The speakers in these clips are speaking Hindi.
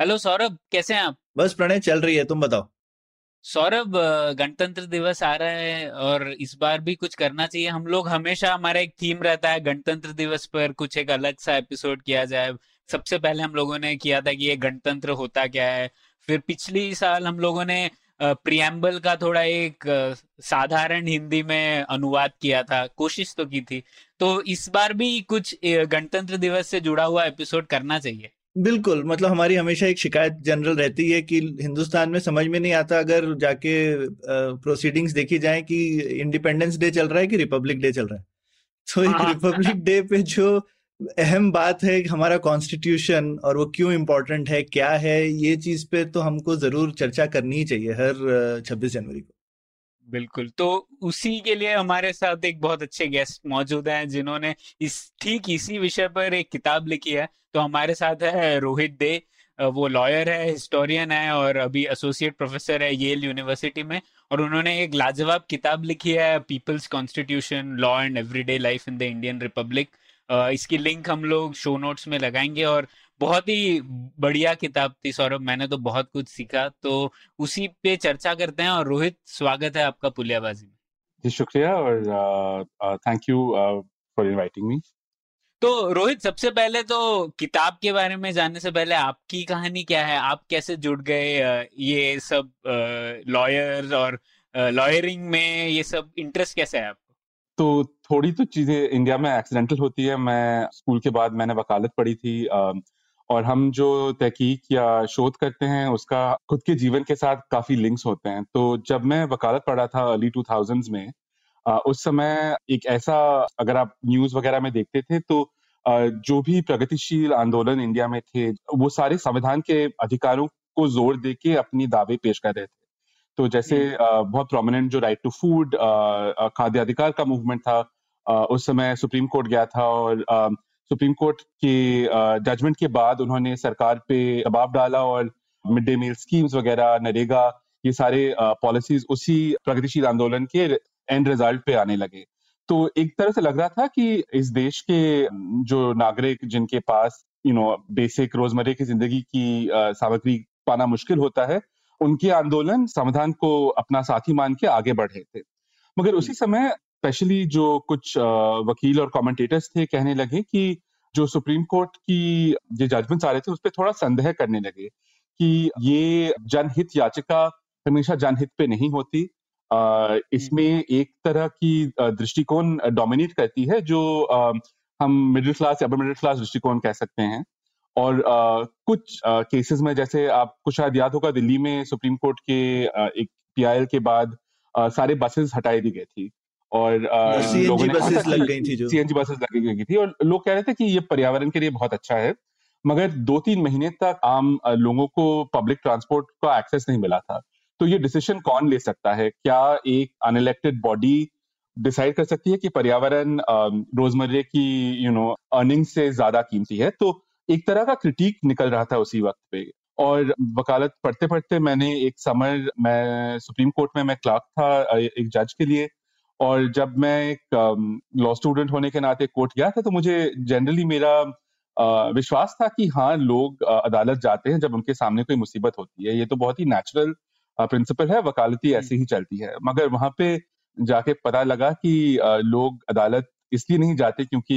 हेलो सौरभ कैसे हैं आप? बस प्रणय चल रही है। तुम बताओ। सौरभ गणतंत्र दिवस आ रहा है और इस बार भी कुछ करना चाहिए। हम लोग हमेशा हमारा एक थीम रहता है गणतंत्र दिवस पर कुछ एक अलग सा एपिसोड किया जाए। सबसे पहले हम लोगों ने किया था कि ये गणतंत्र होता क्या है। फिर पिछली साल हम लोगों ने प्रियम्बल का थोड़ा एक साधारण हिंदी में अनुवाद किया था। कोशिश तो की थी। तो इस बार भी कुछ गणतंत्र दिवस से जुड़ा हुआ एपिसोड करना चाहिए। बिल्कुल मतलब हमारी हमेशा एक शिकायत जनरल रहती है कि हिंदुस्तान में समझ में नहीं आता अगर जाके प्रोसीडिंग्स देखी जाए कि इंडिपेंडेंस डे चल रहा है कि रिपब्लिक डे चल रहा है तो एक हाँ। रिपब्लिक डे पे जो अहम बात है हमारा कॉन्स्टिट्यूशन और वो क्यों इम्पोर्टेंट है क्या है ये चीज़ पे तो हमको ज़रूर चर्चा करनी ही चाहिए हर छब्बीस जनवरी को बिल्कुल। तो उसी के लिए हमारे साथ एक बहुत अच्छे गेस्ट मौजूद हैं, जिन्होंने इस, ठीक इसी विषय पर एक किताब लिखी है। तो हमारे साथ है रोहित दे। वो लॉयर है हिस्टोरियन है और अभी एसोसिएट प्रोफेसर है येल यूनिवर्सिटी में। और उन्होंने एक लाजवाब किताब लिखी है People's Constitution law and everyday life in the Indian republic इसकी लिंक हम लोग शो नोट्स में लगाएँगे और बहुत ही बढ़िया किताब थी सौरभ मैंने तो बहुत कुछ सीखा। तो उसी पे चर्चा करते हैं और रोहित स्वागत है आपका पुलियाबाजी में। जी शुक्रिया और thank you for inviting me तो रोहित सबसे पहले तो किताब के बारे में जानने से पहले आपकी कहानी क्या है? आप कैसे जुड़ गए ये सब लॉयर और लॉयरिंग में ये सब इंटरेस्ट कैसे है आपको? तो थोड़ी तो चीज़ें इंडिया में एक्सीडेंटल होती है। मैं स्कूल के बाद मैंने वकालत पढ़ी थी और हम जो तहकीक या शोध करते हैं उसका खुद के जीवन के साथ काफ़ी लिंक्स होते हैं। तो जब मैं वकालत पढ़ा था अर्ली टू थाउज़ेंड में उस समय एक ऐसा अगर आप न्यूज़ वगैरह में देखते थे तो जो भी प्रगतिशील आंदोलन इंडिया में थे वो सारे संविधान के अधिकारों को ज़ोर दे के अपनी दावे पेश कर रहे थे। तो जैसे अ, बहुत प्रोमिनेंट जो राइट टू फ़ूड खाद्य अधिकार का मूवमेंट था उस समय सुप्रीम कोर्ट गया था और सुप्रीम कोर्ट के जजमेंट के बाद उन्होंने सरकार पे दबाव डाला और मिड डे मील स्कीम्स वगैरह नरेगा ये सारे पॉलिसीज़ उसी प्रगतिशील आंदोलन के एंड रिज़ल्ट पे आने लगे। तो एक तरह से लग रहा था कि इस देश के जो नागरिक जिनके पास यू नो बेसिक रोजमर्रे की ज़िंदगी की सामग्री पाना मुश्किल होता है उनके आंदोलन संविधान को अपना साथी मान के आगे बढ़ रहे थे। मगर उसी समय स्पेशली जो कुछ वकील और कमेंटेटर्स थे कहने लगे कि जो सुप्रीम कोर्ट की जो जजमेंट्स आ रहे थे उस पर थोड़ा संदेह करने लगे कि ये जनहित याचिका हमेशा जनहित पे नहीं होती। इसमें एक तरह की दृष्टिकोण डोमिनेट करती है जो हम मिडिल क्लास या अपर मिडिल क्लास दृष्टिकोण कह सकते हैं। और कुछ केसेस में जैसे आपको शायद याद होगा दिल्ली में सुप्रीम कोर्ट के एक पीआईएल के बाद सारे बसेस हटाई दी गई थी। और अ, CNG लोगों ने लग गई थी सीएनजी बसेस लगी थी और लोग कह रहे थे कि ये पर्यावरण के लिए बहुत अच्छा है मगर दो तीन महीने तक आम लोगों को पब्लिक ट्रांसपोर्ट का एक्सेस नहीं मिला था। तो ये डिसीज़न कौन ले सकता है? क्या एक अनइलेक्टेड बॉडी डिसाइड कर सकती है कि पर्यावरण रोजमर्रे की यू नो अर्निंग से ज़्यादा कीमती है? तो एक तरह का क्रिटिक निकल रहा था उसी वक्त पे। और वकालत पढ़ते पढ़ते मैंने एक समर मैं सुप्रीम कोर्ट में मैं क्लार्क था एक जज के लिए और जब मैं एक लॉ स्टूडेंट होने के नाते कोर्ट गया था तो मुझे जनरली मेरा विश्वास था कि हाँ लोग अदालत जाते हैं जब उनके सामने कोई मुसीबत होती है। ये तो बहुत ही नेचुरल प्रिंसिपल है वकालती ऐसे ही चलती है। मगर वहाँ पे जाके पता लगा कि लोग अदालत इसलिए नहीं जाते क्योंकि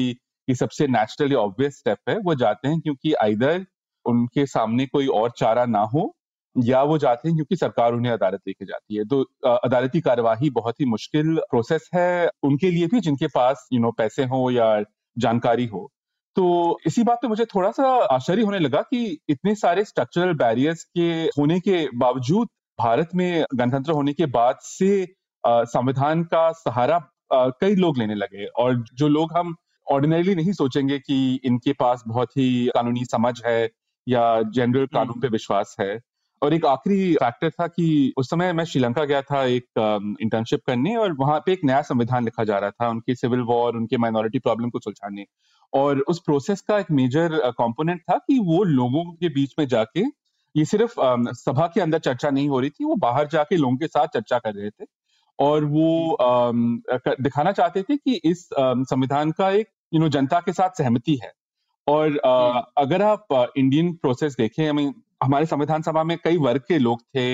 ये सबसे नेचुरल या ऑब्वियस स्टेप है। वो जाते हैं क्योंकि आइदर उनके सामने कोई और चारा ना हो या वो जाते हैं क्योंकि सरकार उन्हें अदालत लेके जाती है। तो अदालती कार्यवाही बहुत ही मुश्किल प्रोसेस है उनके लिए भी जिनके पास यू नो पैसे हो या जानकारी हो। तो इसी बात पे मुझे थोड़ा सा आश्चर्य होने लगा कि इतने सारे स्ट्रक्चरल बैरियर्स के होने के बावजूद भारत में गणतंत्र होने के बाद से संविधान का सहारा कई लोग लेने लगे। और जो लोग हम ऑर्डिनरीली नहीं सोचेंगे कि इनके पास बहुत ही कानूनी समझ है या जनरल कानून पे विश्वास है और एक आखिरी फैक्टर था कि उस समय मैं श्रीलंका गया था एक इंटर्नशिप करने और वहाँ पे एक नया संविधान लिखा जा रहा था उनके सिविल वॉर उनके माइनॉरिटी प्रॉब्लम को सुलझाने। और उस प्रोसेस का एक मेजर कंपोनेंट था कि वो लोगों के बीच में जाके ये सिर्फ़ सभा के अंदर चर्चा नहीं हो रही थी वो बाहर जाके लोगों के साथ चर्चा कर रहे थे। और वो दिखाना चाहते थे कि इस संविधान का एक यू नो जनता के साथ सहमति है। और अगर आप इंडियन प्रोसेस देखें आई हमारे संविधान सभा में कई वर्ग के लोग थे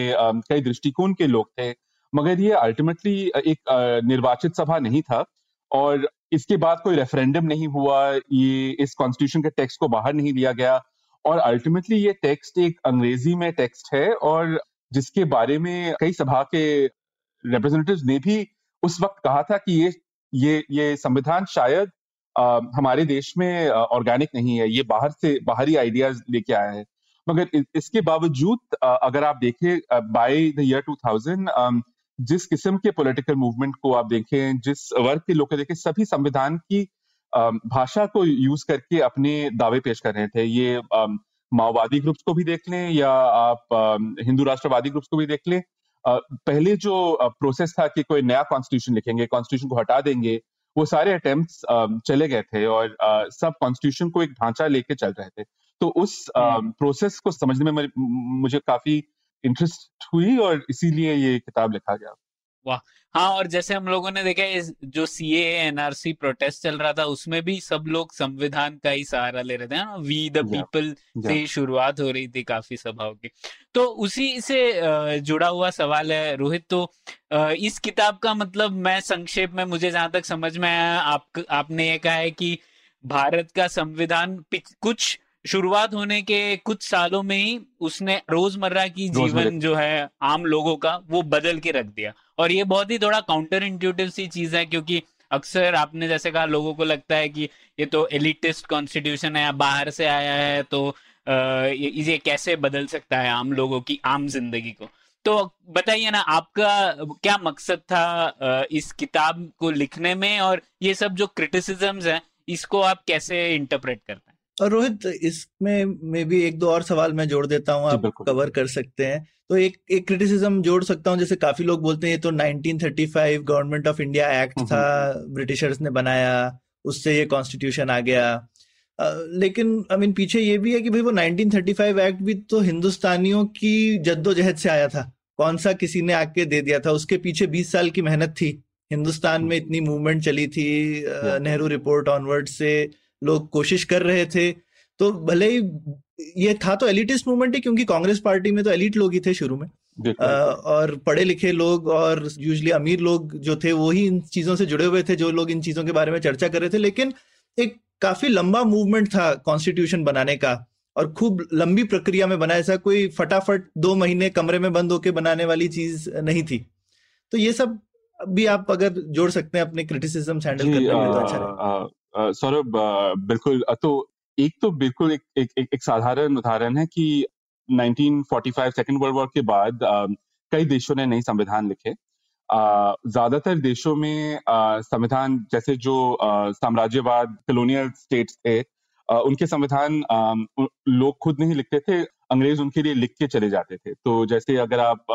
कई दृष्टिकोण के लोग थे मगर ये अल्टीमेटली एक निर्वाचित सभा नहीं था और इसके बाद कोई रेफरेंडम नहीं हुआ ये इस कॉन्स्टिट्यूशन के टेक्स्ट को बाहर नहीं लिया गया और अल्टीमेटली ये टेक्स्ट एक अंग्रेज़ी में टेक्स्ट है और जिसके बारे में कई सभा के रिप्रेजेंटेटिव्स ने भी उस वक्त कहा था कि ये ये ये संविधान शायद आ, हमारे देश में ऑर्गेनिक नहीं है ये बाहर से बाहरी आइडियाज़ लेके आया है। मगर इसके बावजूद अगर आप देखें बाय द ईयर 2000 जिस किस्म के पॉलिटिकल मूवमेंट को आप देखें, जिस वर्ग के लोग देखें, सभी संविधान की भाषा को यूज़ करके अपने दावे पेश कर रहे थे। ये माओवादी ग्रुप्स को भी देख लें या आप हिंदू राष्ट्रवादी ग्रुप्स को भी देख लें। पहले जो प्रोसेस था कि कोई नया कॉन्स्टिट्यूशन लिखेंगे कॉन्स्टिट्यूशन को हटा देंगे, वो सारे अटेम्प्ट चले गए थे और सब कॉन्स्टिट्यूशन को एक ढांचा लेके चल रहे थे। तो उस प्रोसेस को समझने में मुझे काफ़ी इंटरेस्ट हुई और इसीलिए ये किताब लिखा गया। वाह। हाँ और जैसे हम लोगों ने देखा इस जो सी एनआरसी प्रोटेस्ट चल रहा था उसमें भी सब लोग संविधान का ही सहारा ले रहे थे ना? वी द पीपल से शुरुआत हो रही थी काफ़ी सभाओं की। तो उसी से जुड़ा हुआ सवाल है रोहित तो इस किताब का मतलब मैं संक्षेप में मुझे जहाँ तक समझ में आया आप आपने ये कहा है कि भारत का संविधान कुछ शुरुआत होने के कुछ सालों में ही उसने रोज़मर्रा की जीवन जो है आम लोगों का वो बदल के रख दिया। और ये बहुत ही थोड़ा काउंटर इंट्यूटिव सी चीज़ है क्योंकि अक्सर आपने जैसे कहा लोगों को लगता है कि ये तो एलिटिस्ट कॉन्स्टिट्यूशन है बाहर से आया है तो ये, ये कैसे बदल सकता है आम लोगों की आम ज़िंदगी को? तो बताइए ना आपका क्या मकसद था इस किताब को लिखने में? और ये सब जो क्रिटिसिजम्स है इसको आप कैसे इंटरप्रेट करते हैं? और रोहित इसमें मे भी एक दो और सवाल मैं जोड़ देता हूँ आप कवर कर सकते हैं। तो एक एक क्रिटिसिज्म जोड़ सकता हूँ जैसे काफ़ी लोग बोलते हैं ये तो 1935 गवर्नमेंट ऑफ़ इंडिया एक्ट था ब्रिटिशर्स ने बनाया उससे ये कॉन्स्टिट्यूशन आ गया। आ, लेकिन आई मीन पीछे ये भी है कि भाई वो 1935 एक्ट भी तो हिंदुस्तानियों की जद्दोजहद से आया था। कौन सा किसी ने आके दे दिया था? उसके पीछे 20 साल की मेहनत थी। हिंदुस्तान में इतनी मूवमेंट चली थी नेहरू रिपोर्ट ऑनवर्ड से। लोग कोशिश कर रहे थे। तो भले ही ये था तो एलिटिस्ट मूवमेंट ही क्योंकि कांग्रेस पार्टी में तो एलिट लोग ही थे शुरू में। आ, और पढ़े लिखे लोग और यूजली अमीर लोग जो थे वो ही इन चीज़ों से जुड़े हुए थे जो लोग इन चीज़ों के बारे में चर्चा कर रहे थे। लेकिन एक काफ़ी लंबा मूवमेंट था कॉन्स्टिट्यूशन बनाने का और खूब लंबी प्रक्रिया में बना ऐसा कोई फटाफट दो महीने कमरे में बंद होके बनाने वाली चीज़ नहीं थी। तो ये सब भी आप अगर जोड़ सकते हैं अपने क्रिटिसिज्म हैंडल करने में तो अच्छा सौरभ बिल्कुल तो एक तो बिल्कुल एक एक, एक, एक साधारण उदाहरण है कि 1945 सेकेंड वर्ल्ड वॉर के बाद कई देशों ने नई संविधान लिखे। ज़्यादातर देशों में संविधान जैसे जो साम्राज्यवाद कलोनियल स्टेट्स थे उनके संविधान लोग खुद नहीं लिखते थे अंग्रेज़ उनके लिए लिख के चले जाते थे। तो जैसे अगर आप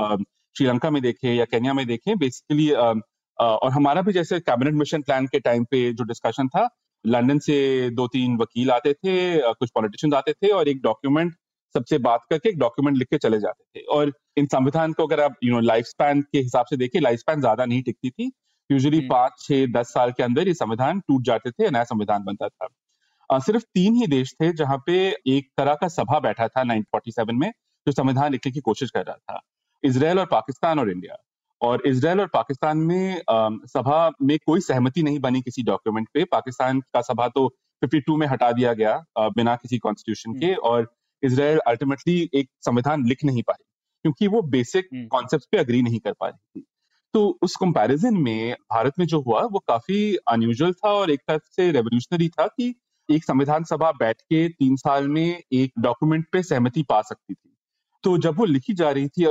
श्रीलंका में देखें या केन्या में देखें बेसिकली और हमारा भी जैसे कैबिनेट मिशन प्लान के टाइम पे जो डिस्कशन था लंदन से दो तीन वकील आते थे कुछ पॉलिटिशियंस आते थे और एक डॉक्यूमेंट सबसे बात करके एक डॉक्यूमेंट लिख के चले जाते थे। और इन संविधान को अगर आप यू नो लाइफ स्पैन के हिसाब से देखें लाइफ स्पैन ज़्यादा नहीं टिकती थी। Usually hmm. पाँच छह दस साल के अंदर ये संविधान टूट जाते थे नया संविधान बनता था। आ, सिर्फ़ तीन ही देश थे जहाँ पे एक तरह का सभा बैठा था 1947 में जो संविधान लिखने की कोशिश कर रहा था। इसराइल और पाकिस्तान और इंडिया। और इसराइल और पाकिस्तान में सभा में कोई सहमति नहीं बनी किसी डॉक्यूमेंट पे पाकिस्तान का सभा तो 52 में हटा दिया गया बिना किसी कॉन्स्टिट्यूशन के हम्म। और इसराइल अल्टीमेटली एक संविधान लिख नहीं पाई क्योंकि वो बेसिक कॉन्सेप्ट हम्म। पे अग्री नहीं कर पा रही थी तो उस कंपैरिजन में भारत में जो हुआ वो काफ़ी अनयूजल था और एक तरफ़ से रेवोल्यूशनरी था कि एक संविधान सभा बैठ के तीन साल में एक डॉक्यूमेंट पे सहमति पा सकती थी तो जब वो लिखी जा रही थी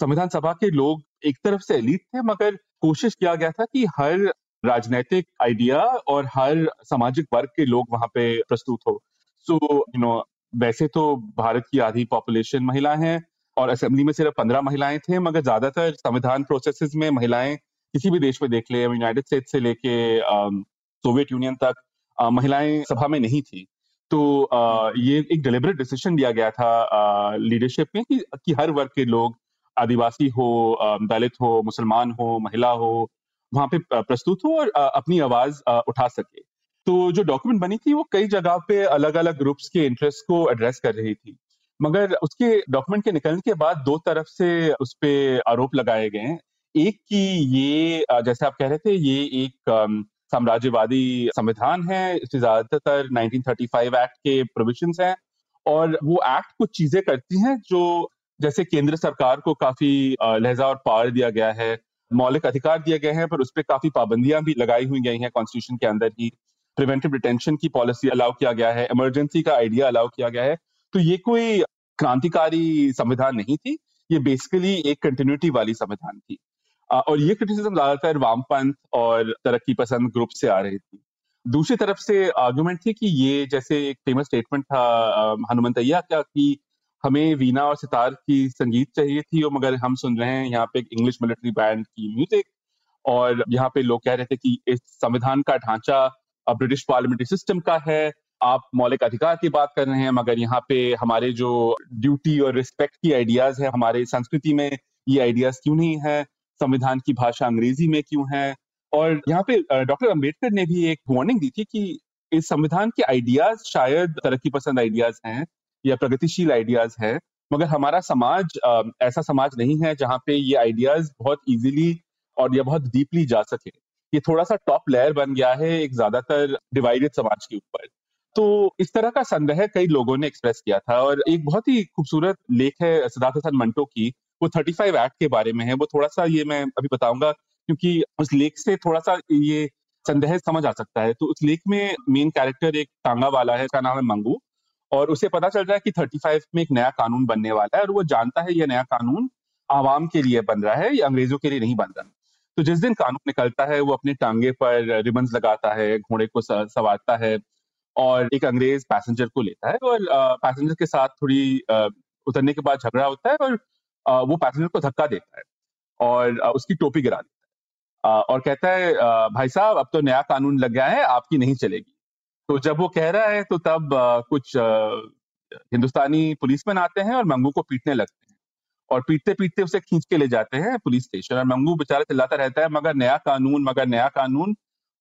संविधान सभा के लोग एक तरफ़ से एलिट थे मगर कोशिश किया गया था कि हर राजनीतिक आइडिया और हर सामाजिक वर्ग के लोग वहाँ पे प्रस्तुत हो। सो यू नो वैसे तो भारत की आधी पॉपुलेशन महिला है और असेंबली में सिर्फ़ पंद्रह महिलाएँ थे मगर ज़्यादातर संविधान प्रोसेस में महिलाएँ किसी भी देश में देख ले यूनाइटेड स्टेट से लेके सोवियत यूनियन तक महिलाएँ सभा में नहीं थी। तो आ, ये एक डिलिबरेट डिसीज़न लिया गया था लीडरशिप में कि, कि हर वर्ग के लोग आदिवासी हो दलित हो, मुसलमान हो, महिला हो, वहाँ पे प्रस्तुत हो और अपनी आवाज़ उठा सके। तो जो डॉक्यूमेंट बनी थी वो कई जगह पे अलग अलग ग्रुप्स के इंटरेस्ट को एड्रेस कर रही थी। मगर उसके डॉक्यूमेंट के निकलने के बाद दो तरफ़ से उस पर आरोप लगाए गए एक की ये जैसे आप कह रहे थे, ये एक साम्राज्यवादी संविधान है इसमें ज़्यादातर 1935 एक्ट के प्रोविज़न हैं और वो एक्ट कुछ चीज़ें करती हैं जो जैसे केंद्र सरकार को काफ़ी लहजा और पावर दिया गया है, मौलिक अधिकार दिए गए हैं, पर उस पर काफ़ी पाबंदियाँ भी लगाई हुई गई हैं कॉन्स्टिट्यूशन के अंदर ही। प्रिवेंटिव डिटेंशन की पॉलिसी अलाउ किया गया है इमरजेंसी का आइडिया अलाउ किया गया है। तो ये कोई क्रांतिकारी संविधान नहीं थी, ये बेसिकली एक कंटिन्यूटी वाली संविधान थी। और ये क्रिटिसिज्म ज़्यादातर वामपंथ और तरक्की पसंद ग्रुप से आ रही थी। दूसरी तरफ़ से आर्गुमेंट थी कि ये जैसे एक फ़ेमस स्टेटमेंट था हनुमंतैया का कि हमें वीणा और सितार की संगीत चाहिए थी, और मगर हम सुन रहे हैं यहाँ पे इंग्लिश मिलिट्री बैंड की म्यूज़िक और यहाँ पे लोग कह रहे थे कि इस संविधान का ढांचा ब्रिटिश पार्लियामेंट्री सिस्टम का है। आप मौलिक अधिकार की बात कर रहे हैं, मगर यहाँ पे हमारे जो ड्यूटी और रिस्पेक्ट की आइडियाज़ है, हमारे संस्कृति में ये आइडियाज़ क्यों नहीं है? संविधान की भाषा अंग्रेज़ी में क्यों है? और यहाँ पे डॉक्टर अंबेडकर ने भी एक वार्निंग दी थी कि इस संविधान के आइडियाज़ शायद तरक्की पसंद आइडियाज़ हैं या प्रगतिशील आइडियाज़ है मगर हमारा समाज आ, ऐसा समाज नहीं है जहाँ पे ये आइडियाज़ बहुत इजीली और या बहुत डीपली जा सके। ये थोड़ा सा टॉप लेयर बन गया है एक ज़्यादातर डिवाइडेड समाज के ऊपर। तो इस तरह का संदेह कई लोगों ने एक्सप्रेस किया था और एक बहुत ही खूबसूरत लेख है सिद्धार्थ हसन मंटो की वो थर्टी फाइव एक्ट के बारे में है। वो थोड़ा सा ये मैं अभी बताऊँगा क्योंकि उस लेख से थोड़ा सा ये संदेह समझ आ सकता है। तो उस लेख में मेन कैरेक्टर एक टांगा वाला है उसका नाम है मंगू। और उसे पता चल रहा है कि 35 में एक नया कानून बनने वाला है और वो जानता है ये नया कानून आवाम के लिए बन रहा है, या अंग्रेज़ों के लिए नहीं बन रहा। तो जिस दिन कानून निकलता है, वो अपने टांगे पर रिबन्स लगाता है, घोड़े को सवारता है और एक अंग्रेज़ पैसेंजर को लेता है और पैसेंजर के साथ थोड़ी उतरने के बाद झगड़ा होता है और वो पैसेंजर को धक्का देता है और उसकी टोपी गिरा देता है। और कहता है भाई साहब, अब तो नया कानून लग गया है, आपकी नहीं चलेगी। तो जब वो कह रहा है तो तब कुछ हिंदुस्तानी पुलिसमैन आते हैं और मंगू को पीटने लगते हैं। और पीटते पीटते उसे खींच के ले जाते हैं पुलिस स्टेशन और मंगू बेचारा चिल्लाता रहता है, मगर नया कानून, मगर नया कानून।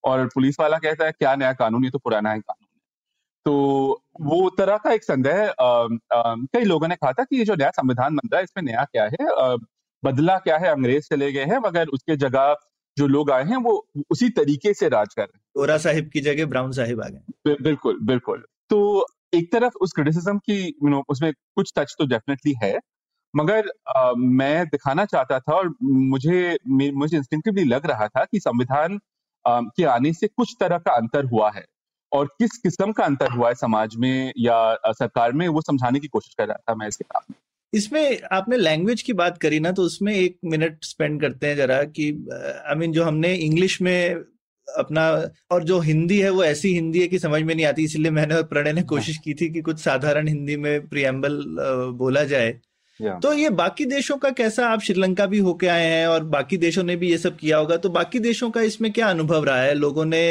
और पुलिस वाला कहता है, क्या नया कानून? ये तो पुराना है कानून तो वो तरह का एक संदेह कई लोगों ने कहा था कि ये जो नया संविधान बन रहा है, इसमें नया क्या है? बदला क्या है? अंग्रेज़ चले गए हैं, मगर उसके जगह जो लोग आए हैं, वो उसी तरीके से राज कर रहे हैं। गोरा साहिब की जगह ब्राउन साहिब आ गए। बिल्कुल बिल्कुल। तो एक तरफ़ उस क्रिटिसिज्म की यू नो उसमें कुछ टच तो डेफिनेटली है मगर आ, मैं दिखाना चाहता था और मुझे मुझे इंस्टिंक्टिवली लग रहा था कि संविधान के आने से कुछ तरह का अंतर हुआ है और किस किस्म का अंतर हुआ है समाज में या सरकार में वो समझाने की कोशिश कर रहा था मैं इस किताब में इसमें आपने लैंग्वेज की बात करी ना तो उसमें एक मिनट स्पेंड करते हैं जरा कि आई मीन जो हमने इंग्लिश में अपना और जो हिंदी है वो ऐसी हिंदी है कि समझ में नहीं आती इसलिए मैंने और प्रणय ने हाँ। कोशिश की थी कि कुछ साधारण हिंदी में प्रियम्बल बोला जाए। तो ये बाकी देशों का कैसा आप श्रीलंका भी होके आए हैं और बाकी देशों ने भी ये सब किया होगा तो बाकी देशों का इसमें क्या अनुभव रहा है? लोगों ने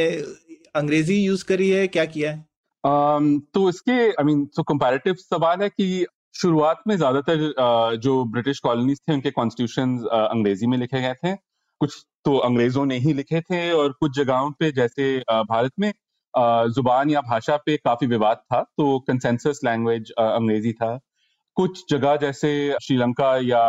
अंग्रेज़ी यूज़ करी है क्या किया है? um, तो इसके आई मीन तो कंपैरेटिव सवाल है कि शुरुआत में ज़्यादातर जो ब्रिटिश कॉलोनीज थे उनके कॉन्स्टिट्यूशन अंग्रेज़ी में लिखे गए थे। कुछ तो अंग्रेज़ों ने ही लिखे थे और कुछ जगहों पे जैसे भारत में ज़ुबान या भाषा पे काफ़ी विवाद था तो कंसेंसस लैंग्वेज अंग्रेज़ी था। कुछ जगह जैसे श्रीलंका या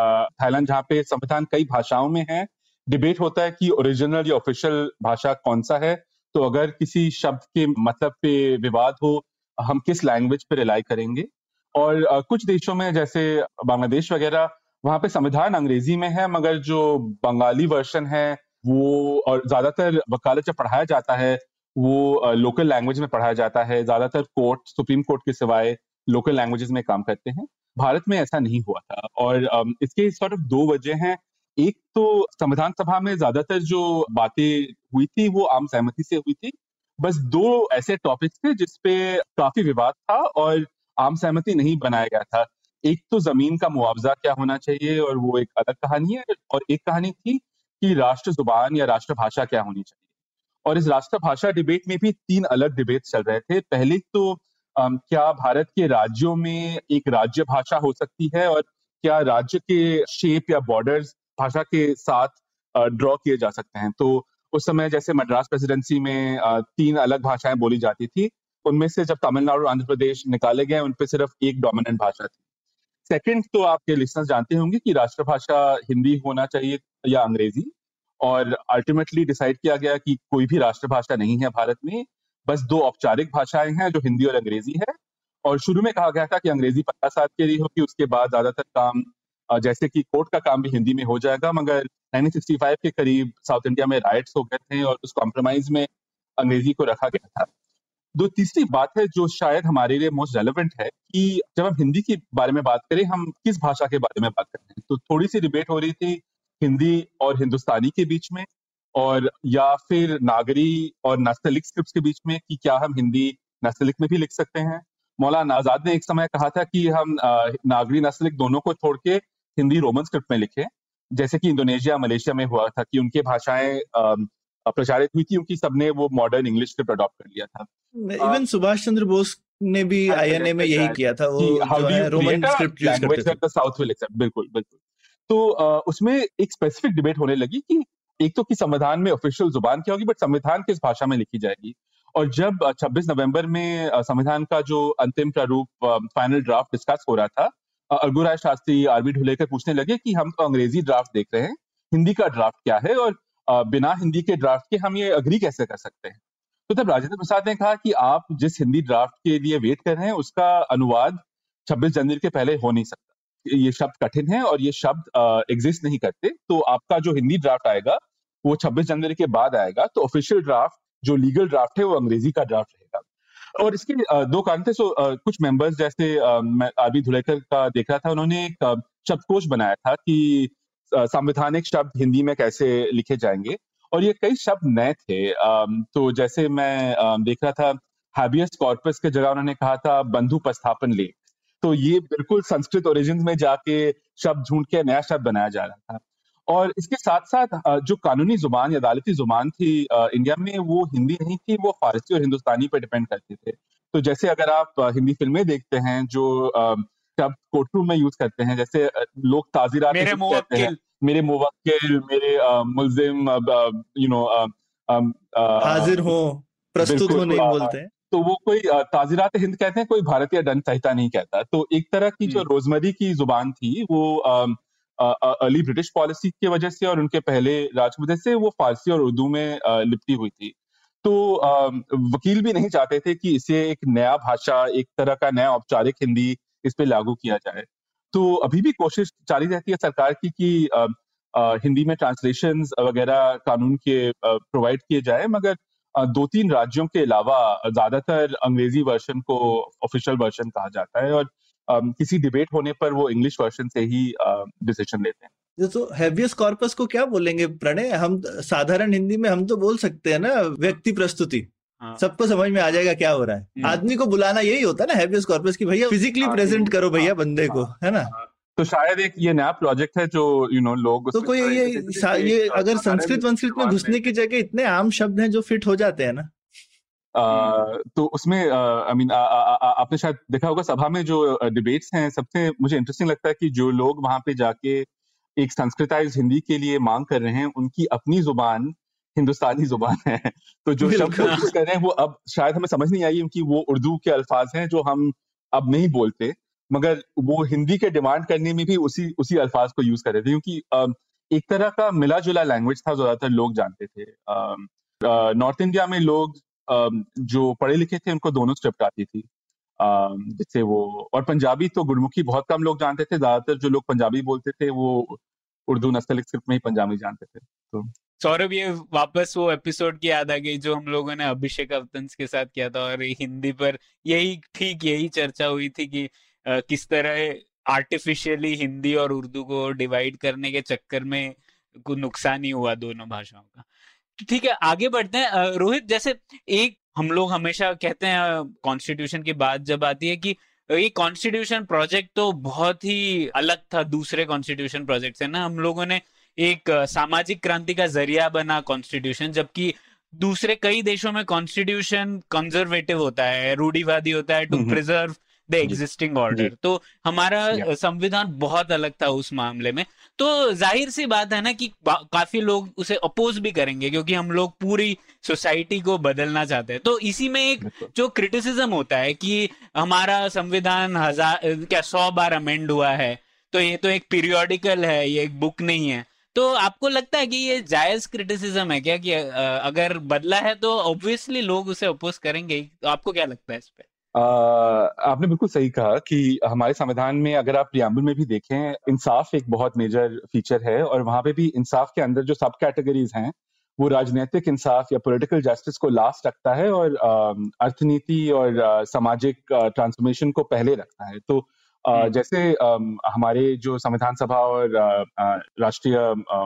थाईलैंड जहाँ पे संविधान कई भाषाओं में है डिबेट होता है कि ओरिजिनल या ऑफिशियल भाषा कौन सा है तो अगर किसी शब्द के मतलब पे विवाद हो, हम किस लैंग्वेज पे रिलाई करेंगे? और कुछ देशों में जैसे बांग्लादेश वगैरह वहाँ पे संविधान अंग्रेज़ी में है, मगर जो बंगाली वर्षन है, वो और ज़्यादातर वकालत जब पढ़ाया जाता है, वो लोकल लैंग्वेज में पढ़ाया जाता है। ज़्यादातर कोर्ट सुप्रीम कोर्ट के सिवाय लोकल लैंग्वेजेस में काम करते हैं। भारत में ऐसा नहीं हुआ था और इसके सॉर्ट ऑफ़ दो वजह हैं। एक तो संविधान सभा में ज़्यादातर जो बातें हुई थी, वो आम सहमति से हुई थी। बस दो ऐसे टॉपिक्स थे जिसपे काफ़ी विवाद था और आम सहमति नहीं बनाया गया था। एक तो ज़मीन का मुआवजा क्या होना चाहिए और वो एक अलग कहानी है? और एक कहानी थी कि राष्ट्र ज़ुबान या राष्ट्रभाषा क्या होनी चाहिए? और इस राष्ट्रभाषा डिबेट में भी तीन अलग डिबेट चल रहे थे। पहले तो क्या भारत के राज्यों में एक राज्य भाषा हो सकती है और क्या राज्य के शेप या बॉर्डर्स भाषा के साथ ड्रॉ किए जा सकते हैं? तो उस समय जैसे मद्रास प्रेसिडेंसी में तीन अलग भाषाएँ बोली जाती थी। उनमें से जब तमिलनाडु और आंध्र प्रदेश निकाले गए उन पर सिर्फ़ एक डोमिनेंट भाषा थी। सेकंड तो आपके लिसनर्स जानते होंगे कि राष्ट्रभाषा हिंदी होना चाहिए या अंग्रेज़ी, और अल्टीमेटली डिसाइड किया गया कि कोई भी राष्ट्रभाषा नहीं है भारत में, बस दो औपचारिक भाषाएँ हैं जो हिंदी और अंग्रेज़ी है। और शुरू में कहा गया था कि अंग्रेज़ी पंद्रह साल के लिए होगी, उसके बाद ज़्यादातर काम जैसे कि कोर्ट का काम भी हिंदी में हो जाएगा, मगर 1965 के करीब साउथ इंडिया में राइट्स हो गए थे और उस कॉम्प्रोमाइज में अंग्रेज़ी को रखा गया था। दो तीसरी बात है जो शायद हमारे लिए मोस्ट रेलिवेंट है कि जब हम हिंदी के बारे में बात करें, हम किस भाषा के बारे में बात करते हैं? तो थोड़ी सी डिबेट हो रही थी हिंदी और हिंदुस्तानी के बीच में और या फिर नागरी और नस्तलिक स्क्रिप्ट के बीच में कि क्या हम हिंदी नस्तलिक में भी लिख सकते हैं? मौलाना आज़ाद ने एक समय कहा था कि हम नागरी नस्तलिक दोनों को छोड़ के हिंदी रोमन स्क्रिप्ट में लिखे। जैसे कि इंडोनेशिया, मलेशिया में हुआ था कि उनके भाषाएँ प्रचारित हुई थी क्योंकि सबने वो मॉडर्न इंग्लिश स्क्रिप्ट अडॉप्ट कर लिया था। इवन सुभाष चंद्र बोस ने भी आईएनए में यही किया था वो रोमन स्क्रिप्ट यूज़ करते थे। साउथ विल एक्सेप्ट बिल्कुल बिल्कुल। तो उसमें एक स्पेसिफिक डिबेट होने लगी कि एक तो कि संविधान में ऑफिशियल ज़ुबान क्या होगी बट संविधान किस भाषा में लिखी जाएगी? और जब 26 नवंबर में संविधान का जो अंतिम प्रारूप फाइनल ड्राफ्ट डिस्कस हो रहा था अरगुराय शास्त्री आरबी ढुलेकर पूछने लगे कि हम तो अंग्रेज़ी ड्राफ्ट देख रहे हैं हिंदी का ड्राफ्ट क्या है? और बिना हिंदी के ड्राफ्ट के हम ये अग्री कैसे कर सकते हैं? तो तब राजेंद्र प्रसाद ने कहा कि आप जिस हिंदी ड्राफ्ट के लिए वेट कर रहे हैं, उसका अनुवाद 26 जनवरी के पहले हो नहीं सकता। ये शब्द कठिन है और ये शब्द एग्जिस्ट नहीं करते। तो आपका जो हिंदी ड्राफ्ट आएगा, वो 26 जनवरी के बाद आएगा। तो ऑफिशियल ड्राफ्ट जो लीगल ड्राफ्ट है, वो अंग्रेज़ी का ड्राफ्ट रहेगा। और इसके दो कारण थे। सो कुछ मेंबर्स जैसे मैं आरबी धुलेकर का देख रहा था। उन्होंने एक शब्दकोश बनाया था कि संवैधानिक शब्द हिंदी में कैसे लिखे जाएँगे? और ये कई शब्द नए थे। तो जैसे मैं देख रहा था हैबियस कॉर्पस के जगह उन्होंने कहा था, बंधु प्रस्थापन लेख। तो ये बिल्कुल संस्कृत ओरिजिन में जाके शब्द ढूंढ के नया शब्द बनाया जा रहा था। और इसके साथ साथ जो कानूनी ज़ुबान या अदालती ज़ुबान थी इंडिया में वो हिंदी नहीं थी, वो फारसी और हिंदुस्तानी पर डिपेंड करते थे। तो जैसे अगर आप हिंदी फ़िल्में देखते हैं, जो शब्द कोर्टरूम में यूज़ करते हैं जैसे लोग ताजीरात मेरे कहते हैं। मेरे मुवक्किल मेरे मुलजिम यू नो हाजिर हो प्रस्तुत हो नहीं बोलते हैं। तो वो कोई ताजीरात हिंद कहते हैं कोई भारतीय दंड संहिता नहीं कहता। तो एक तरह की जो रोजमरी की ज़ुबान थी वो अर्ली ब्रिटिश पॉलिसी की वजह से और उनके पहले राज वजह से वो फारसी और उर्दू में लिपटी हुई थी। तो वकील भी नहीं चाहते थे कि इसे एक नया भाषा एक तरह का नया औपचारिक हिंदी इस पे लागू किया जाए। तो अभी भी कोशिश जारी रहती है सरकार की कि हिंदी में ट्रांसलेशन वगैरह कानून के प्रोवाइड किए जाए, मगर दो तीन राज्यों के अलावा ज़्यादातर अंग्रेज़ी वर्षन को ऑफिशियल वर्जन कहा जाता है और किसी डिबेट होने पर वो इंग्लिश वर्जन से ही डिसीज़न लेते हैं। तो हैवियस कॉर्पस को क्या बोलेंगे प्रणय? हम साधारण हिंदी में हम तो बोल सकते हैं ना, व्यक्ति प्रस्तुति। हाँ। सबको समझ में आ जाएगा क्या हो रहा है। हम्म। आदमी को बुलाना यही होता है ना कॉर्पस की भैया फिजिकली प्रेजेंट करो भैया हाँ, बंदे को हाँ, है ना? तो शायद एक ये नया प्रोजेक्ट है जो यू नो लोग तो कोई ये ये अगर संस्कृत वंस्कृत में घुसने की जगह इतने आम शब्द हैं जो फिट हो जाते हैं ना। तो उसमें आई मीन आपने शायद देखा होगा सभा में जो डिबेट्स हैं सबसे मुझे इंटरेस्टिंग लगता है कि जो लोग वहाँ पे जाके एक संस्कृताइज हिंदी के लिए मांग कर रहे हैं उनकी अपनी ज़ुबान हिंदुस्तानी ज़ुबान है। तो जो शब्द यूज़ कर रहे हैं वो अब शायद हमें समझ नहीं आई क्योंकि वो उर्दू के अल्फाज हैं जो हम अब नहीं बोलते मगर वो हिंदी के डिमांड करने में भी उसी उसी अल्फाज को यूज़ कर रहे थे। क्योंकि एक तरह का मिला जुला लैंग्वेज था ज़्यादातर लोग जानते थे। नॉर्थ इंडिया में लोग जो पढ़े लिखे थे उनको दोनों स्क्रिप्ट आती थी। जैसे वो और पंजाबी तो गुरमुखी बहुत कम लोग जानते थे ज़्यादातर जो लोग पंजाबी बोलते थे वो उर्दू नस्तलिक स्क्रिप्ट में ही पंजाबी जानते थे। तो सौरभ ये वापस वो एपिसोड की याद आ गई जो हम लोगों ने अभिषेक अवतंस के साथ किया था और हिंदी पर यही ठीक यही चर्चा हुई थी कि आ, किस तरह आर्टिफिशियली हिंदी और उर्दू को डिवाइड करने के चक्कर में को नुकसान ही हुआ दोनों भाषाओं का। तो ठीक है आगे बढ़ते हैं। रोहित जैसे एक हम लोग हमेशा कहते हैं कॉन्स्टिट्यूशन की बात जब आती है कि ये कॉन्स्टिट्यूशन प्रोजेक्ट तो बहुत ही अलग था दूसरे कॉन्स्टिट्यूशन प्रोजेक्ट से ना। हम लोगों ने एक सामाजिक क्रांति का ज़रिया बना कॉन्स्टिट्यूशन जबकि दूसरे कई देशों में कॉन्स्टिट्यूशन कंजर्वेटिव होता है रूढ़ीवादी होता है to preserve the existing order तो हमारा संविधान बहुत अलग था उस मामले में। तो ज़ाहिर सी बात है ना कि काफ़ी लोग उसे अपोज भी करेंगे क्योंकि हम लोग पूरी सोसाइटी को बदलना चाहते हैं। तो इसी में एक जो क्रिटिसिज्म होता है कि हमारा संविधान हज़ार क्या सौ बार अमेंड हुआ है तो ये तो एक पीरियोडिकल है ये एक बुक नहीं है। तो आपको लगता है कि ये जायज़ क्रिटिसिज्म है क्या कि अगर बदला है तो ऑब्वियसली लोग उसे अपोज करेंगे तो आपको क्या लगता है इस पर आपने बिल्कुल सही कहा कि हमारे संविधान में अगर आप प्रियम्बल में भी देखें, इंसाफ एक बहुत मेजर फीचर है और वहाँ पे भी इंसाफ के अंदर जो सब कैटेगरीज हैं, वो राजनीतिक इंसाफ या पॉलिटिकल जस्टिस को लास्ट रखता है और अर्थनीति और सामाजिक ट्रांसफॉर्मेशन को पहले रखता है। तो हम्म। जैसे हमारे जो संविधान सभा और राष्ट्रीय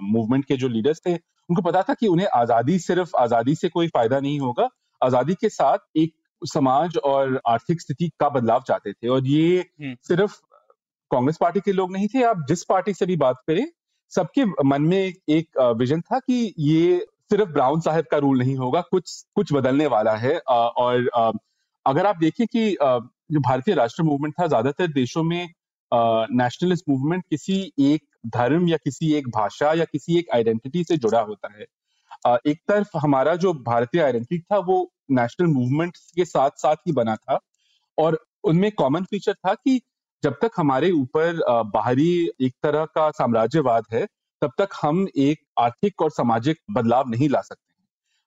मूवमेंट के जो लीडर्स थे उनको पता था कि उन्हें आज़ादी सिर्फ़ आज़ादी से कोई फ़ायदा नहीं होगा। आज़ादी के साथ एक समाज और आर्थिक स्थिति का बदलाव चाहते थे। और ये हम्म। सिर्फ़ कांग्रेस पार्टी के लोग नहीं थे। आप जिस पार्टी से भी बात करें सबके मन में एक विजन था कि ये सिर्फ़ ब्राउन साहब का रूल नहीं होगा। कुछ कुछ बदलने वाला है। और अगर आप देखें कि जो भारतीय राष्ट्र मूवमेंट था, ज़्यादातर देशों में नेशनलिस्ट मूवमेंट किसी एक धर्म या किसी एक भाषा या किसी एक आइडेंटिटी से जुड़ा होता है। एक तरफ़ हमारा जो भारतीय आइडेंटिटी था, वो नेशनल मूवमेंट के साथ साथ ही बना था और उनमें कॉमन फीचर था कि जब तक हमारे ऊपर बाहरी एक तरह का साम्राज्यवाद है, तब तक हम एक आर्थिक और सामाजिक बदलाव नहीं ला सकते।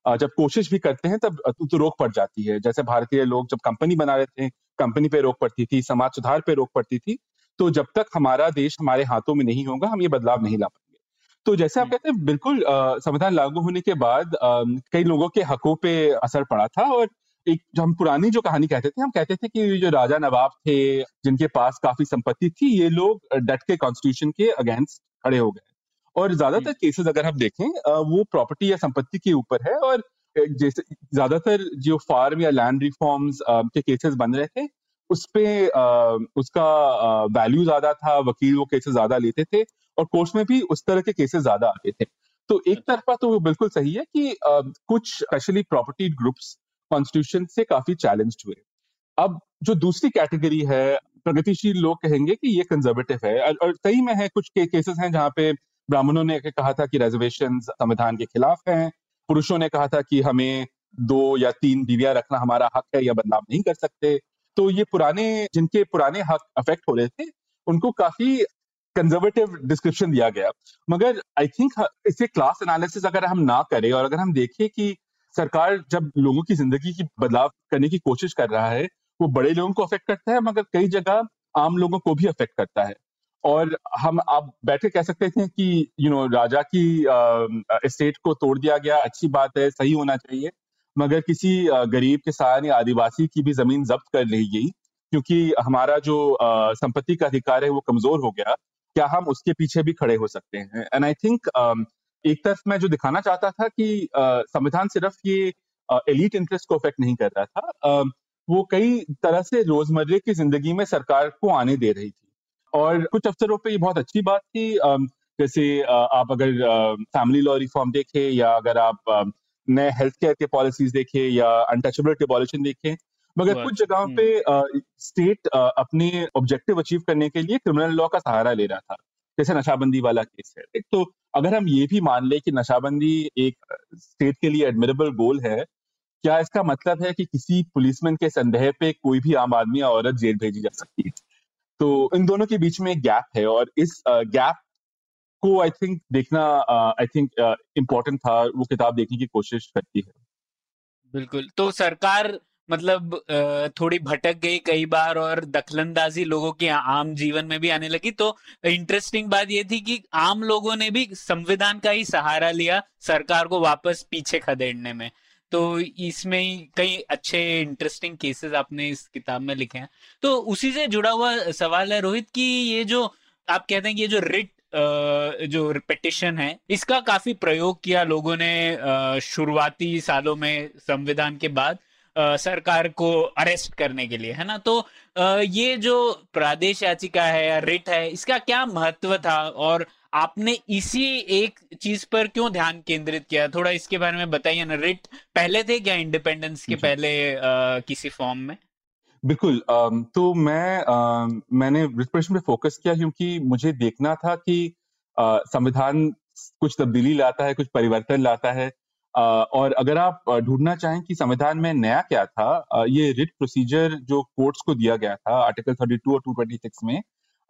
जब कोशिश भी करते हैं तब तो रोक पड़ जाती है। जैसे भारतीय लोग जब कंपनी बना रहे थे कंपनी पे रोक पड़ती थी समाज सुधार पे रोक पड़ती थी तो जब तक हमारा देश हमारे हाथों में नहीं होगा हम ये बदलाव नहीं ला पाएँगे। तो जैसे आप कहते हैं बिल्कुल संविधान लागू होने के बाद कई लोगों के हकों पे असर पड़ा था और एक जो हम पुरानी जो कहानी कहते थे हम कहते थे कि जो राजा नवाब थे जिनके पास काफ़ी संपत्ति थी ये लोग डट के कॉन्स्टिट्यूशन के अगेंस्ट खड़े हो गए। और ज़्यादातर केसेस अगर हम देखें वो प्रॉपर्टी या संपत्ति के ऊपर है और जैसे ज़्यादातर जो फार्म या लैंड रिफॉर्म्स के केसेस बन रहे थे उस पे उसका वैल्यू ज़्यादा था वकील वो केसेस ज़्यादा लेते थे और कोर्ट्स में भी उस तरह के केसेस ज़्यादा आते थे। तो एक अच्छा। तरफा तो वो बिल्कुल सही है कि कुछ स्पेशली प्रॉपर्टी ग्रुप्स कॉन्स्टिट्यूशन से काफ़ी चैलेंज हुए। अब जो दूसरी कैटेगरी है प्रगतिशील लोग कहेंगे कि ये कंजर्वेटिव है और सही में है कुछ के, केसेस हैं जहाँ पे ब्राह्मणों ने कहा था कि रेजर्वेशन संविधान के खिलाफ हैं। पुरुषों ने कहा था कि हमें दो या तीन बीवियाँ रखना हमारा हक है या बदलाव नहीं कर सकते। तो ये पुराने, जिनके पुराने हक अफेक्ट हो रहे थे, उनको काफ़ी कंजर्वेटिव डिस्क्रिप्शन दिया गया। मगर आई थिंक इसे क्लास एनालिसिस अगर हम ना करें और अगर हम देखें कि सरकार जब लोगों की ज़िंदगी की बदलाव करने की कोशिश कर रहा है, वो बड़े लोगों को अफेक्ट करता है, मगर कई जगह आम लोगों को भी अफेक्ट करता है। और हम आप बैठे कह सकते थे कि यू you नो know, राजा की स्टेट को तोड़ दिया गया अच्छी बात है सही होना चाहिए। मगर किसी गरीब किसान या आदिवासी की भी ज़मीन जब्त कर ली गई क्योंकि हमारा जो संपत्ति का अधिकार है वो कमज़ोर हो गया क्या हम उसके पीछे भी खड़े हो सकते हैं? एंड आई थिंक एक तरफ़ मैं जो दिखाना चाहता था कि संविधान सिर्फ़ ये एलिट इंटरेस्ट को अफेक्ट नहीं कर रहा था वो कई तरह से रोजमर्रे की ज़िंदगी में सरकार को आने दे रही थी। और कुछ अफसरों पे ये बहुत अच्छी बात थी जैसे आप अगर फैमिली लॉ रिफॉर्म देखें या अगर आप नए हेल्थ केयर के पॉलिसीज़ देखें या अनटचेबिलिटी पॉलिसी देखें मगर कुछ जगहों हम्म। पे स्टेट अपने ऑब्जेक्टिव अचीव करने के लिए क्रिमिनल लॉ का सहारा ले रहा था जैसे नशाबंदी वाला केस है तो अगर हम ये भी मान लें कि नशाबंदी एक स्टेट के लिए एडमिरेबल गोल है क्या इसका मतलब है कि किसी पुलिसमैन के संदेह पे कोई भी आम आदमी या औरत जेल भेजी जा सकती है तो इन दोनों के बीच में एक गैप है और इस गैप को आई थिंक देखना आई थिंक इम्पोर्टेंट था वो किताब देखने की कोशिश करती है। बिल्कुल। तो सरकार मतलब थोड़ी भटक गई कई बार और दखलंदाजी लोगों के आम जीवन में भी आने लगी। तो इंटरेस्टिंग बात यह थी कि आम लोगों ने भी संविधान का ही सहारा लिया सरकार को वापस पीछे खदेड़ने में। तो इसमें कई अच्छे इंटरेस्टिंग केसेस आपने इस किताब में लिखे हैं। तो उसी से जुड़ा हुआ सवाल है रोहित कि ये जो आप कहते हैं कि ये जो रिट जो रिपिटिशन है, इसका काफ़ी प्रयोग किया लोगों ने शुरुआती सालों में संविधान के बाद सरकार को अरेस्ट करने के लिए, है ना? तो ये जो प्रादेश याचिका है या रिट है, इसका क्या महत्व था और आपने इसी एक चीज़ पर क्यों ध्यान केंद्रित किया? थोड़ा इसके बारे में बताइए ना। रिट पहले थे क्या इंडिपेंडेंस के पहले आ, किसी फॉर्म में? बिल्कुल तो मैं मैंने रिस्पिरेशन पे फोकस किया क्योंकि मुझे देखना था कि संविधान कुछ तब्दीली लाता है कुछ परिवर्तन लाता है। और अगर आप ढूंढना चाहें कि संविधान में नया क्या था ये रिट प्रोसीजर जो कोर्ट्स को दिया गया था आर्टिकल 32 और 226 में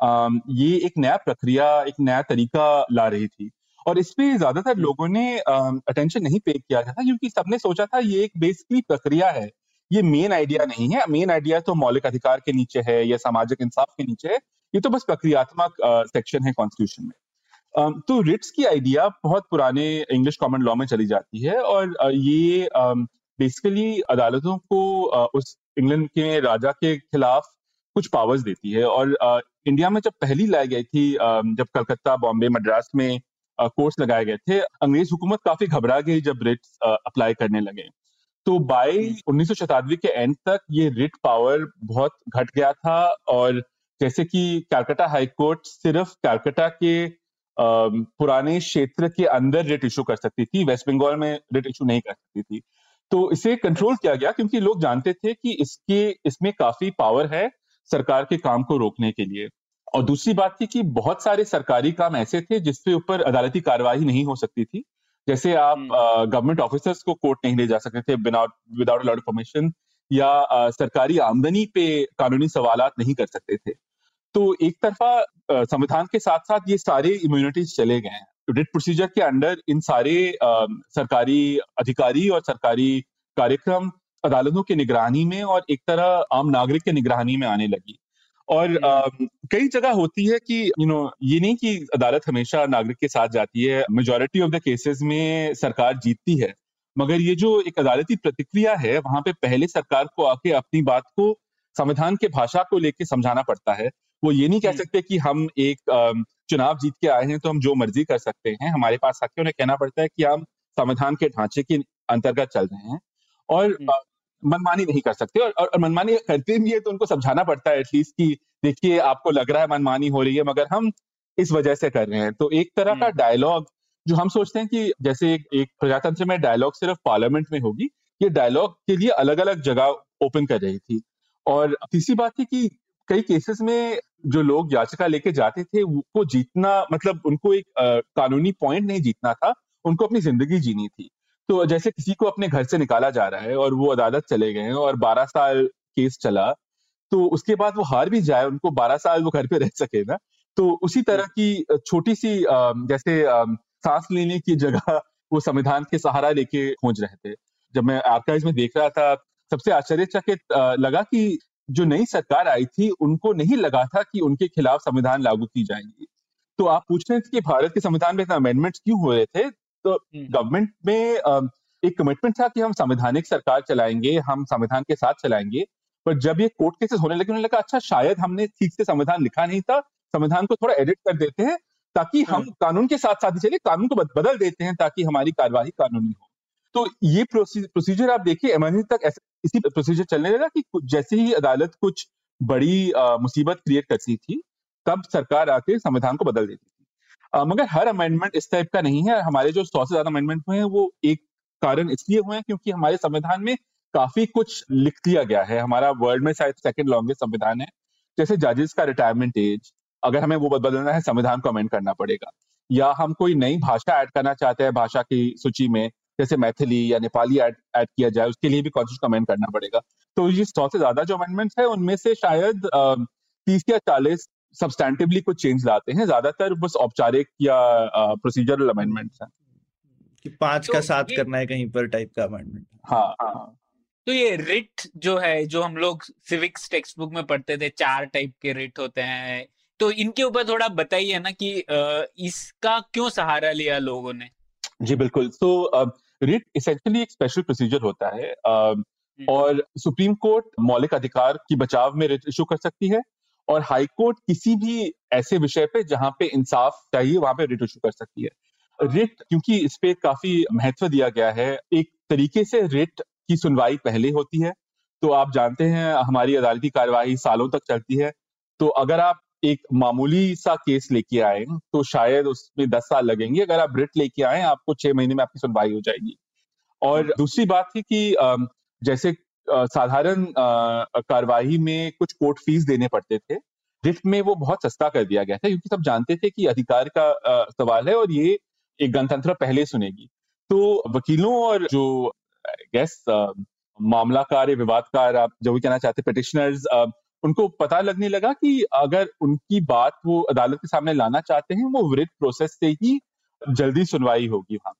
ये एक नया प्रक्रिया एक नया तरीका ला रही थी। और इस पे ज़्यादातर लोगों ने अटेंशन नहीं पे किया था क्योंकि सबने सोचा था ये एक बेसिकली प्रक्रिया है। ये मेन आइडिया नहीं है। मेन आइडिया तो मौलिक अधिकार के नीचे है या सामाजिक इंसाफ के नीचे है। ये तो बस प्रक्रियात्मक सेक्शन है कॉन्स्टिट्यूशन में। तो रिट्स की आइडिया बहुत पुराने इंग्लिश कॉमन लॉ में चली जाती है और ये बेसिकली अदालतों को उस इंग्लैंड के राजा के खिलाफ कुछ पावर्स देती है। और इंडिया में जब पहली लाई गई थी जब कलकत्ता बॉम्बे मद्रास में कोर्स लगाए गए थे अंग्रेज़ हुकूमत काफ़ी घबरा गई जब रिट्स अप्लाई करने लगे। तो बाई उन्नीस शताब्दी के एंड तक ये रिट पावर बहुत घट गया था और जैसे कि कैलकाटा हाई कोर्ट सिर्फ़ कैलकाटा के पुराने क्षेत्र के अंदर रिट इशू कर सकती थी वेस्ट बंगाल में रिट इशू नहीं कर सकती थी। तो इसे कंट्रोल किया गया क्योंकि लोग जानते थे कि इसके इसमें काफ़ी पावर है। सरकार के काम को रोकने के लिए। और दूसरी बात थी कि बहुत सारे सरकारी काम ऐसे थे जिसके ऊपर अदालती कार्यवाही नहीं हो सकती थी। जैसे आप गवर्नमेंट हम्म। ऑफिसर्स को कोर्ट नहीं ले जा सकते थे विदाउट लॉर्ड परमिशन या आ, सरकारी आमदनी पे कानूनी सवाल नहीं कर सकते थे। तो एक तरफा संविधान के साथ साथ ये सारे इम्यूनिटीज चले गए हैं। रिट प्रोसीजर के अंडर इन सारे आ, सरकारी अधिकारी और सरकारी कार्यक्रम अदालतों की निगरानी में और एक तरह आम नागरिक की निगरानी में आने लगी और आ। कई जगह होती है कि यू नो ये नहीं कि अदालत हमेशा नागरिक के साथ जाती है मेजोरिटी ऑफ़ द केसेस में सरकार जीतती है मगर ये जो एक अदालती प्रतिक्रिया है वहाँ पे पहले सरकार को आके अपनी बात को संविधान के भाषा को लेके समझाना पड़ता है वो ये नहीं कह। सकते कि हम एक चुनाव जीत के आए हैं तो हम जो मर्ज़ी कर सकते हैं हमारे पास आके उन्हें कहना पड़ता है कि हम संविधान के ढांचे के अंतर्गत चल रहे हैं और। मनमानी नहीं कर सकते और, और मनमानी करते भी है तो उनको समझाना पड़ता है एटलीस्ट कि देखिए आपको लग रहा है मनमानी हो रही है मगर हम इस वजह से कर रहे हैं। तो एक तरह का डायलॉग हम्म। जो हम सोचते हैं कि जैसे एक, एक प्रजातंत्र में डायलॉग सिर्फ़ पार्लियामेंट में होगी ये डायलॉग के लिए अलग अलग जगह ओपन कर रही थी। और तीसरी बात थी कि कई केसेस में जो लोग याचिका लेके जाते थे उनको जीतना मतलब उनको एक आ, कानूनी पॉइंट नहीं जीतना था उनको अपनी ज़िंदगी जीनी थी। तो जैसे किसी को अपने घर से निकाला जा रहा है और वो अदालत चले गए और 12 साल केस चला तो उसके बाद वो हार भी जाए, उनको 12 साल वो घर पे रह सके ना तो उसी तरह की छोटी सी जैसे सांस लेने की जगह वो संविधान के सहारा लेके खोज रहे थे। जब मैं आर्काइव में देख रहा था, सबसे आश्चर्यचकित लगा कि जो नई सरकार आई थी, उनको नहीं लगा था कि उनके खिलाफ संविधान लागू की जाएँगी। तो आप पूछ रहे थे कि भारत के संविधान में इतना अमेंडमेंट क्यों हो रहे थे? तो गवर्नमेंट हम्म। में एक कमिटमेंट था कि हम संवैधानिक सरकार चलाएँगे हम संविधान के साथ चलाएँगे पर जब ये कोर्ट केसेस होने लगे उन्होंने लगा अच्छा शायद हमने ठीक से संविधान लिखा नहीं था संविधान को थोड़ा एडिट कर देते हैं ताकि हम हाँ। कानून के साथ साथ चले कानून को बदल देते हैं ताकि हमारी कार्यवाही कानूनी हो तो ये प्रोसीजर आप देखिए इमरजेंसी तक इसी प्रोसीजर चलने लगा कि जैसे ही अदालत कुछ बड़ी मुसीबत क्रिएट करती थी तब सरकार आके संविधान को बदल देती मगर हर अमेंडमेंट इस टाइप का नहीं है। हमारे जो सौ से ज़्यादा अमेंडमेंट हुए हैं, वो एक कारण इसलिए हुए हैं क्योंकि हमारे संविधान में काफ़ी कुछ लिख दिया गया है। हमारा वर्ल्ड में शायद सेकंड लॉन्गेस्ट संविधान है। जैसे जजेस का रिटायरमेंट एज अगर हमें वो बदलना है, संविधान को अमेंड करना पड़ेगा। या हम कोई नई भाषा ऐड करना चाहते हैं, भाषा की सूची में, जैसे मैथिली या नेपाली ऐड ऐड किया जाए, उसके लिए भी कॉन्स्टिट्यूशन अमेंड करना पड़ेगा। तो ये सौ से ज़्यादा जो अमेंडमेंट्स है, उनमें से शायद तीस या चालीस सब्सटैंटिवली कुछ चेंज लाते हैं ज़्यादातर बस औपचारिक या प्रोसीजरल अमेंडमेंट्स हैं। कि पाँच तो का साथ करना है कहीं पर टाइप का अमेंडमेंट हाँ। हाँ। तो ये रिट जो है जो हम लोग सिविक्स टेक्स्ट बुक में पढ़ते थे चार टाइप के रिट होते हैं। तो इनके ऊपर थोड़ा बताइए ना कि इसका क्यों सहारा लिया लोगों ने? जी बिल्कुल। तो रिट इसेंशियली एक स्पेशल प्रोसीजर होता है हम्म। और सुप्रीम कोर्ट मौलिक अधिकार की बचाव में रिट इशू कर सकती है और हाई कोर्ट किसी भी ऐसे विषय पे जहाँ पे इंसाफ चाहिए वहाँ पे रिट इशू कर सकती है। रिट क्योंकि इस पे काफ़ी महत्व दिया गया है। एक तरीके से रिट की सुनवाई पहले होती है तो आप जानते हैं हमारी अदालती कार्यवाही सालों तक चलती है। तो अगर आप एक मामूली सा केस लेके आए तो शायद उसमें दस साल लगेंगे। अगर आप रिट लेके आए आपको छह महीने में आपकी सुनवाई हो जाएगी। और दूसरी बात थी कि जैसे साधारण कार्यवाही में कुछ कोर्ट फ़ीस देने पड़ते थे। रिट में वो बहुत सस्ता कर दिया गया था क्योंकि सब जानते थे कि अधिकार का आ, सवाल है और ये एक गणतंत्र पहले सुनेगी। तो वकीलों और जो गैस मामलाकार या विवादकार आप जो भी कहना चाहते पिटिशनर्स उनको पता लगने लगा कि अगर उनकी बात वो अदालत के सामने लाना चाहते हैं वो वृत प्रोसेस से ही जल्दी सुनवाई होगी वहाँ।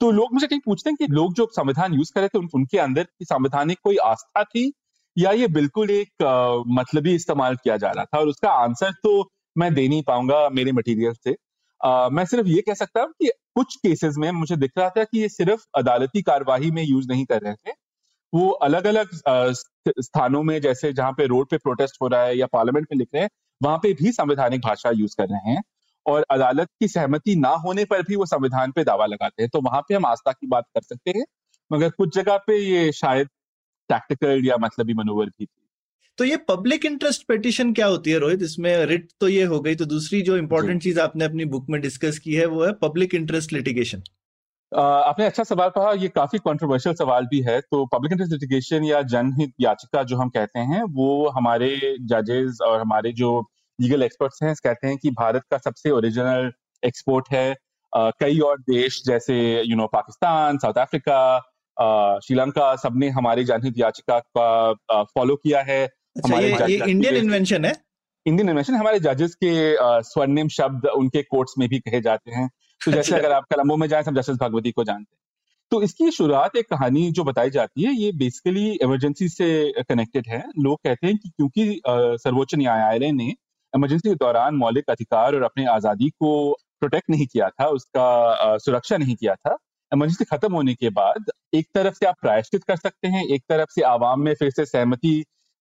तो लोग मुझे कहीं पूछते हैं कि लोग जो संविधान यूज़ कर रहे थे उन, उनके अंदर की संवैधानिक कोई आस्था थी? या ये बिल्कुल एक आ, मतलबी इस्तेमाल किया जा रहा था? और उसका आंसर तो मैं दे नहीं पाऊँगा मेरे मटेरियल से। आ, मैं सिर्फ़ ये कह सकता हूँ कि कुछ केसेस में मुझे दिख रहा था कि ये सिर्फ़ अदालती कार्यवाही में यूज़ नहीं कर रहे थे। वो अलग अलग स्थानों में जैसे जहाँ पे रोड पे प्रोटेस्ट हो रहा है या पार्लियामेंट में लिख रहे हैं वहाँ पे भी संवैधानिक भाषा यूज़ कर रहे हैं। और अदालत की सहमति ना होने पर भी वो संविधान पे दावा लगाते हैं। तो वहाँ पे हम आस्था की बात कर सकते हैं मगर कुछ जगह पे ये शायद टैक्टिकल या मतलबी मनोवर भी थी। तो ये पब्लिक इंटरेस्ट पिटिशन क्या होती है रोहित? इसमें रिट तो ये हो गई तो दूसरी जो इंपॉर्टेंट चीज़ आपने अपनी बुक में डिस्कस की है वो है पब्लिक इंटरेस्ट लिटिगेशन आपने अच्छा सवाल कहा ये काफ़ी कंट्रोवर्शियल सवाल भी है। तो पब्लिक इंटरेस्ट लिटिगेशन या जनहित याचिका जो हम कहते हैं वो हमारे जजेस और हमारे जो लीगल एक्सपर्ट्स हैं कहते हैं कि भारत का सबसे ओरिजिनल एक्सपोर्ट है uh, कई और देश जैसे you know Pakistan South Africa Sri Lanka सबने हमारी जनहित याचिका का फॉलो किया है अच्छा, ये, ये इंडियन इन्वेंशन है? इंडियन इन्वेंशन हमारे जजेस के स्वर्णिम शब्द उनके कोर्ट्स में भी कहे जाते हैं। तो जैसे अच्छा। अगर आप कलम्बो में जाए हम जस्टिस भगवती को जानते हैं। तो इसकी शुरुआत एक कहानी जो बताई जाती है ये बेसिकली इमरजेंसी से कनेक्टेड है। लोग कहते हैं कि क्योंकि सर्वोच्च न्यायालय ने इमरजेंसी के दौरान मौलिक अधिकार और अपनी आज़ादी को प्रोटेक्ट नहीं किया था, उसका सुरक्षा नहीं किया था। इमरजेंसी खत्म होने के बाद एक तरफ़ से आप प्रायश्चित कर सकते हैं, एक तरफ़ से आवाम में फिर से सहमति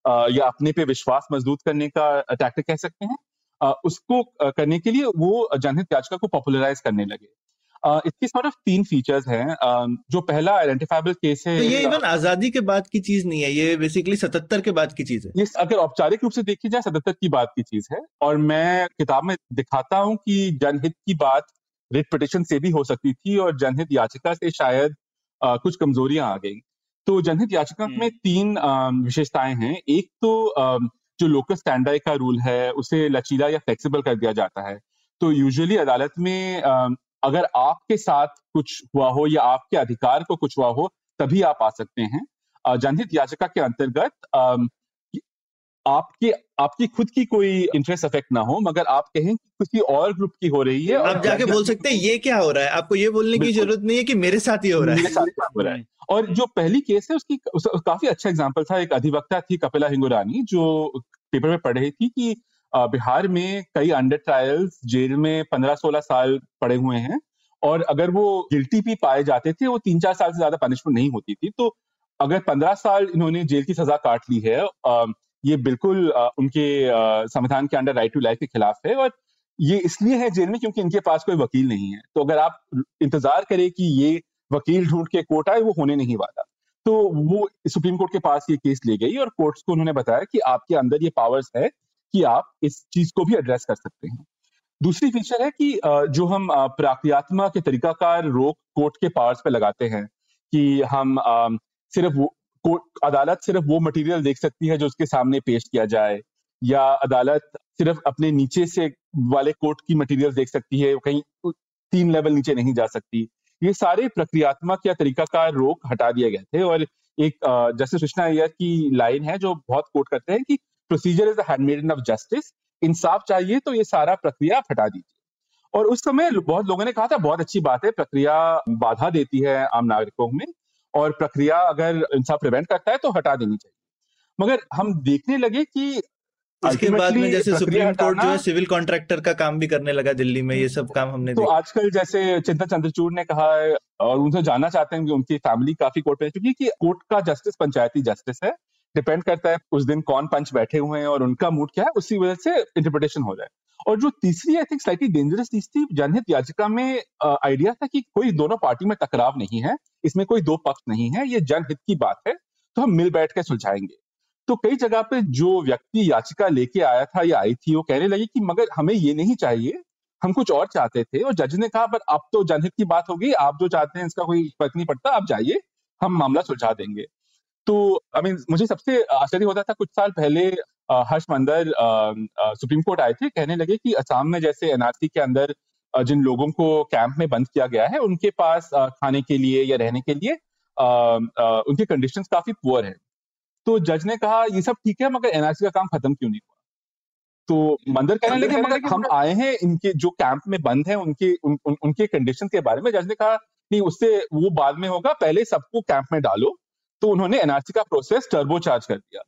या अपने पे विश्वास मज़बूत करने का टैक्टिक कह सकते हैं। उसको करने के लिए वो जनहित याचिका को पॉपुलराइज करने लगे। इसकी सॉर्ट ऑफ़ तीन फीचर्स हैं जो पहला आइडेंटिफाइबल केस है तो ये इवन आज़ादी के बाद की चीज़ नहीं है ये बेसिकली सतहत्तर के बाद की चीज़ है। ये अगर औपचारिक रूप से देखी जाए सतहत्तर की बात की चीज़ है और मैं किताब में दिखाता हूँ कि जनहित की बात रिट पिटिशन से भी हो सकती थी और जनहित याचिका से शायद कुछ कमजोरियाँ आ गई। तो जनहित याचिका में हम्म। तीन विशेषताएँ हैं। एक तो जो लोकल स्टैंडर्ड का रूल है उसे लचीला या फ्लेक्सिबल कर दिया जाता है। तो यूजुअली अदालत में अगर आपके साथ कुछ हुआ हो या आपके अधिकार को कुछ हुआ हो तभी आप आ सकते हैं। जनहित याचिका के अंतर्गत आपकी आपकी खुद की कोई इंटरेस्ट अफेक्ट ना हो मगर आप कहें किसी और ग्रुप की हो रही है आप जाके बोल सकते हैं ये क्या हो रहा है? आपको ये बोलने की ज़रूरत नहीं है कि मेरे साथ ही हो रहा है। मेरे साथ हो रहा है? और जो पहली केस है उसकी उस, काफ़ी अच्छा एग्ज़ाम्पल था। एक अधिवक्ता थी कपिला हिंगुरानी जो पेपर में पढ़ रही थी कि बिहार में कई अंडर ट्रायल्स जेल में पंद्रह सोलह साल पड़े हुए हैं और अगर वो गिल्टी भी पाए जाते थे, वो तीन चार साल से ज़्यादा पनिशमेंट नहीं होती थी। तो अगर पंद्रह साल इन्होंने जेल की सजा काट ली है ये बिल्कुल उनके संविधान के अंडर राइट टू लाइफ के खिलाफ है और ये इसलिए है जेल में क्योंकि इनके पास कोई वकील नहीं है। तो अगर आप इंतज़ार करें कि ये वकील ढूंढ के कोर्ट आए, वो होने नहीं वाला। तो वो सुप्रीम कोर्ट के पास ये केस ले गई और कोर्ट्स को उन्होंने बताया कि आपके अंदर ये पावर्स है कि आप इस चीज़ को भी एड्रेस कर सकते हैं। दूसरी फीचर है कि जो हम प्राक्रियात्मक के तरीकाकार रोक कोर्ट के पावर्स पे लगाते हैं कि हम सिर्फ़ वो अदालत सिर्फ़ वो मटेरियल देख सकती है जो उसके सामने पेश किया जाए या अदालत सिर्फ़ अपने नीचे से वाले कोर्ट की मटेरियल देख सकती है कहीं तीन लेवल नीचे नहीं जा सकती। ये सारे प्रक्रियात्मक या तरीकाकार रोक हटा दिए गए थे और एक जस्टिस कृष्णा अय्यर की लाइन है जो बहुत कोट करते हैं कि procedure is handmaiden of justice इंसाफ चाहिए तो ये सारा प्रक्रिया हटा दीजिए। और उस समय बहुत लोगों ने कहा था बहुत अच्छी बात है प्रक्रिया बाधा देती है आम नागरिकों में और प्रक्रिया अगर इंसाफ प्रिवेंट करता है तो हटा देनी चाहिए। मगर हम देखने लगे कि इसके बाद में जैसे सुप्रीम कोर्ट जो है सिविल कॉन्ट्रैक्टर का काम भी करने लगा दिल्ली में ये सब काम हमने तो आजकल जैसे चिंता चंद्रचूड़ ने कहा है और उनसे जानना चाहते हैं कि उनकी फैमिली काफ़ी कोर्ट में चुकी कि कोर्ट का जस्टिस पंचायती जस्टिस है डिपेंड करता है उस दिन कौन पंच बैठे हुए हैं और उनका मूड क्या है, उसी वजह से इंटरप्रिटेशन हो जाए और जो तीसरी आई थिंक स्लाइटली डेंजरस चीज़ थी, जनहित याचिका में आइडिया था कि कोई दोनों पार्टी में टकराव नहीं है, इसमें कोई दो पक्ष नहीं है, ये जनहित की बात है तो हम मिल बैठ के सुलझाएँगे। तो कई जगह पे जो व्यक्ति याचिका लेके आया था या आई थी, वो कहने लगी कि मगर हमें ये नहीं चाहिए, हम कुछ और चाहते थे, और जज ने कहा, पर अब तो जनहित की बात होगी, आप जो चाहते हैं इसका कोई फ़र्क नहीं पड़ता, आप जाइए, हम मामला सुलझा देंगे। तो आई मीन मुझे सबसे आश्चर्य होता था कुछ साल पहले हर्ष मंदर सुप्रीम कोर्ट आए थे कहने लगे कि असम में जैसे एनआरसी के अंदर जिन लोगों को कैंप में बंद किया गया है उनके पास खाने के लिए या रहने के लिए उनके कंडीशन काफ़ी पुअर है। तो जज ने कहा ये सब ठीक है मगर एनआरसी का काम खत्म क्यों नहीं हुआ? तो मंदिर कहने लगे मगर हम आए हैं इनके जो कैंप में बंद है उनके उन, उन, उनके कंडीशन के बारे में। जज ने कहा नहीं उससे वो बाद में होगा पहले सबको कैंप में डालो तो उन्होंने एनआरसी का प्रोसेस टर्बो चार्ज कर दिया।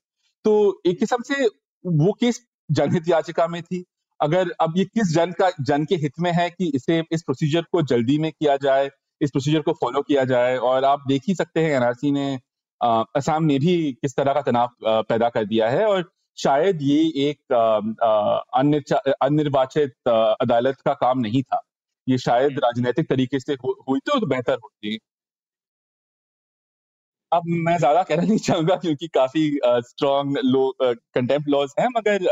तो एक किस्म से वो केस जनहित याचिका में थी। अगर अब ये किस जन का जन के हित में है कि इसे इस प्रोसीजर को जल्दी में किया जाए इस प्रोसीजर को फॉलो किया जाए और आप देख ही सकते हैं एनआरसी ने असम में भी किस तरह का तनाव पैदा कर दिया है और शायद ये एक अनिर्वाचित अदालत का काम नहीं था। ये शायद राजनीतिक तरीके से हुई तो बेहतर होती। अब मैं ज़्यादा कहना नहीं चाहूँगा क्योंकि काफ़ी स्ट्रॉन्ग लो कंटेम्प्ट लॉज हैं मगर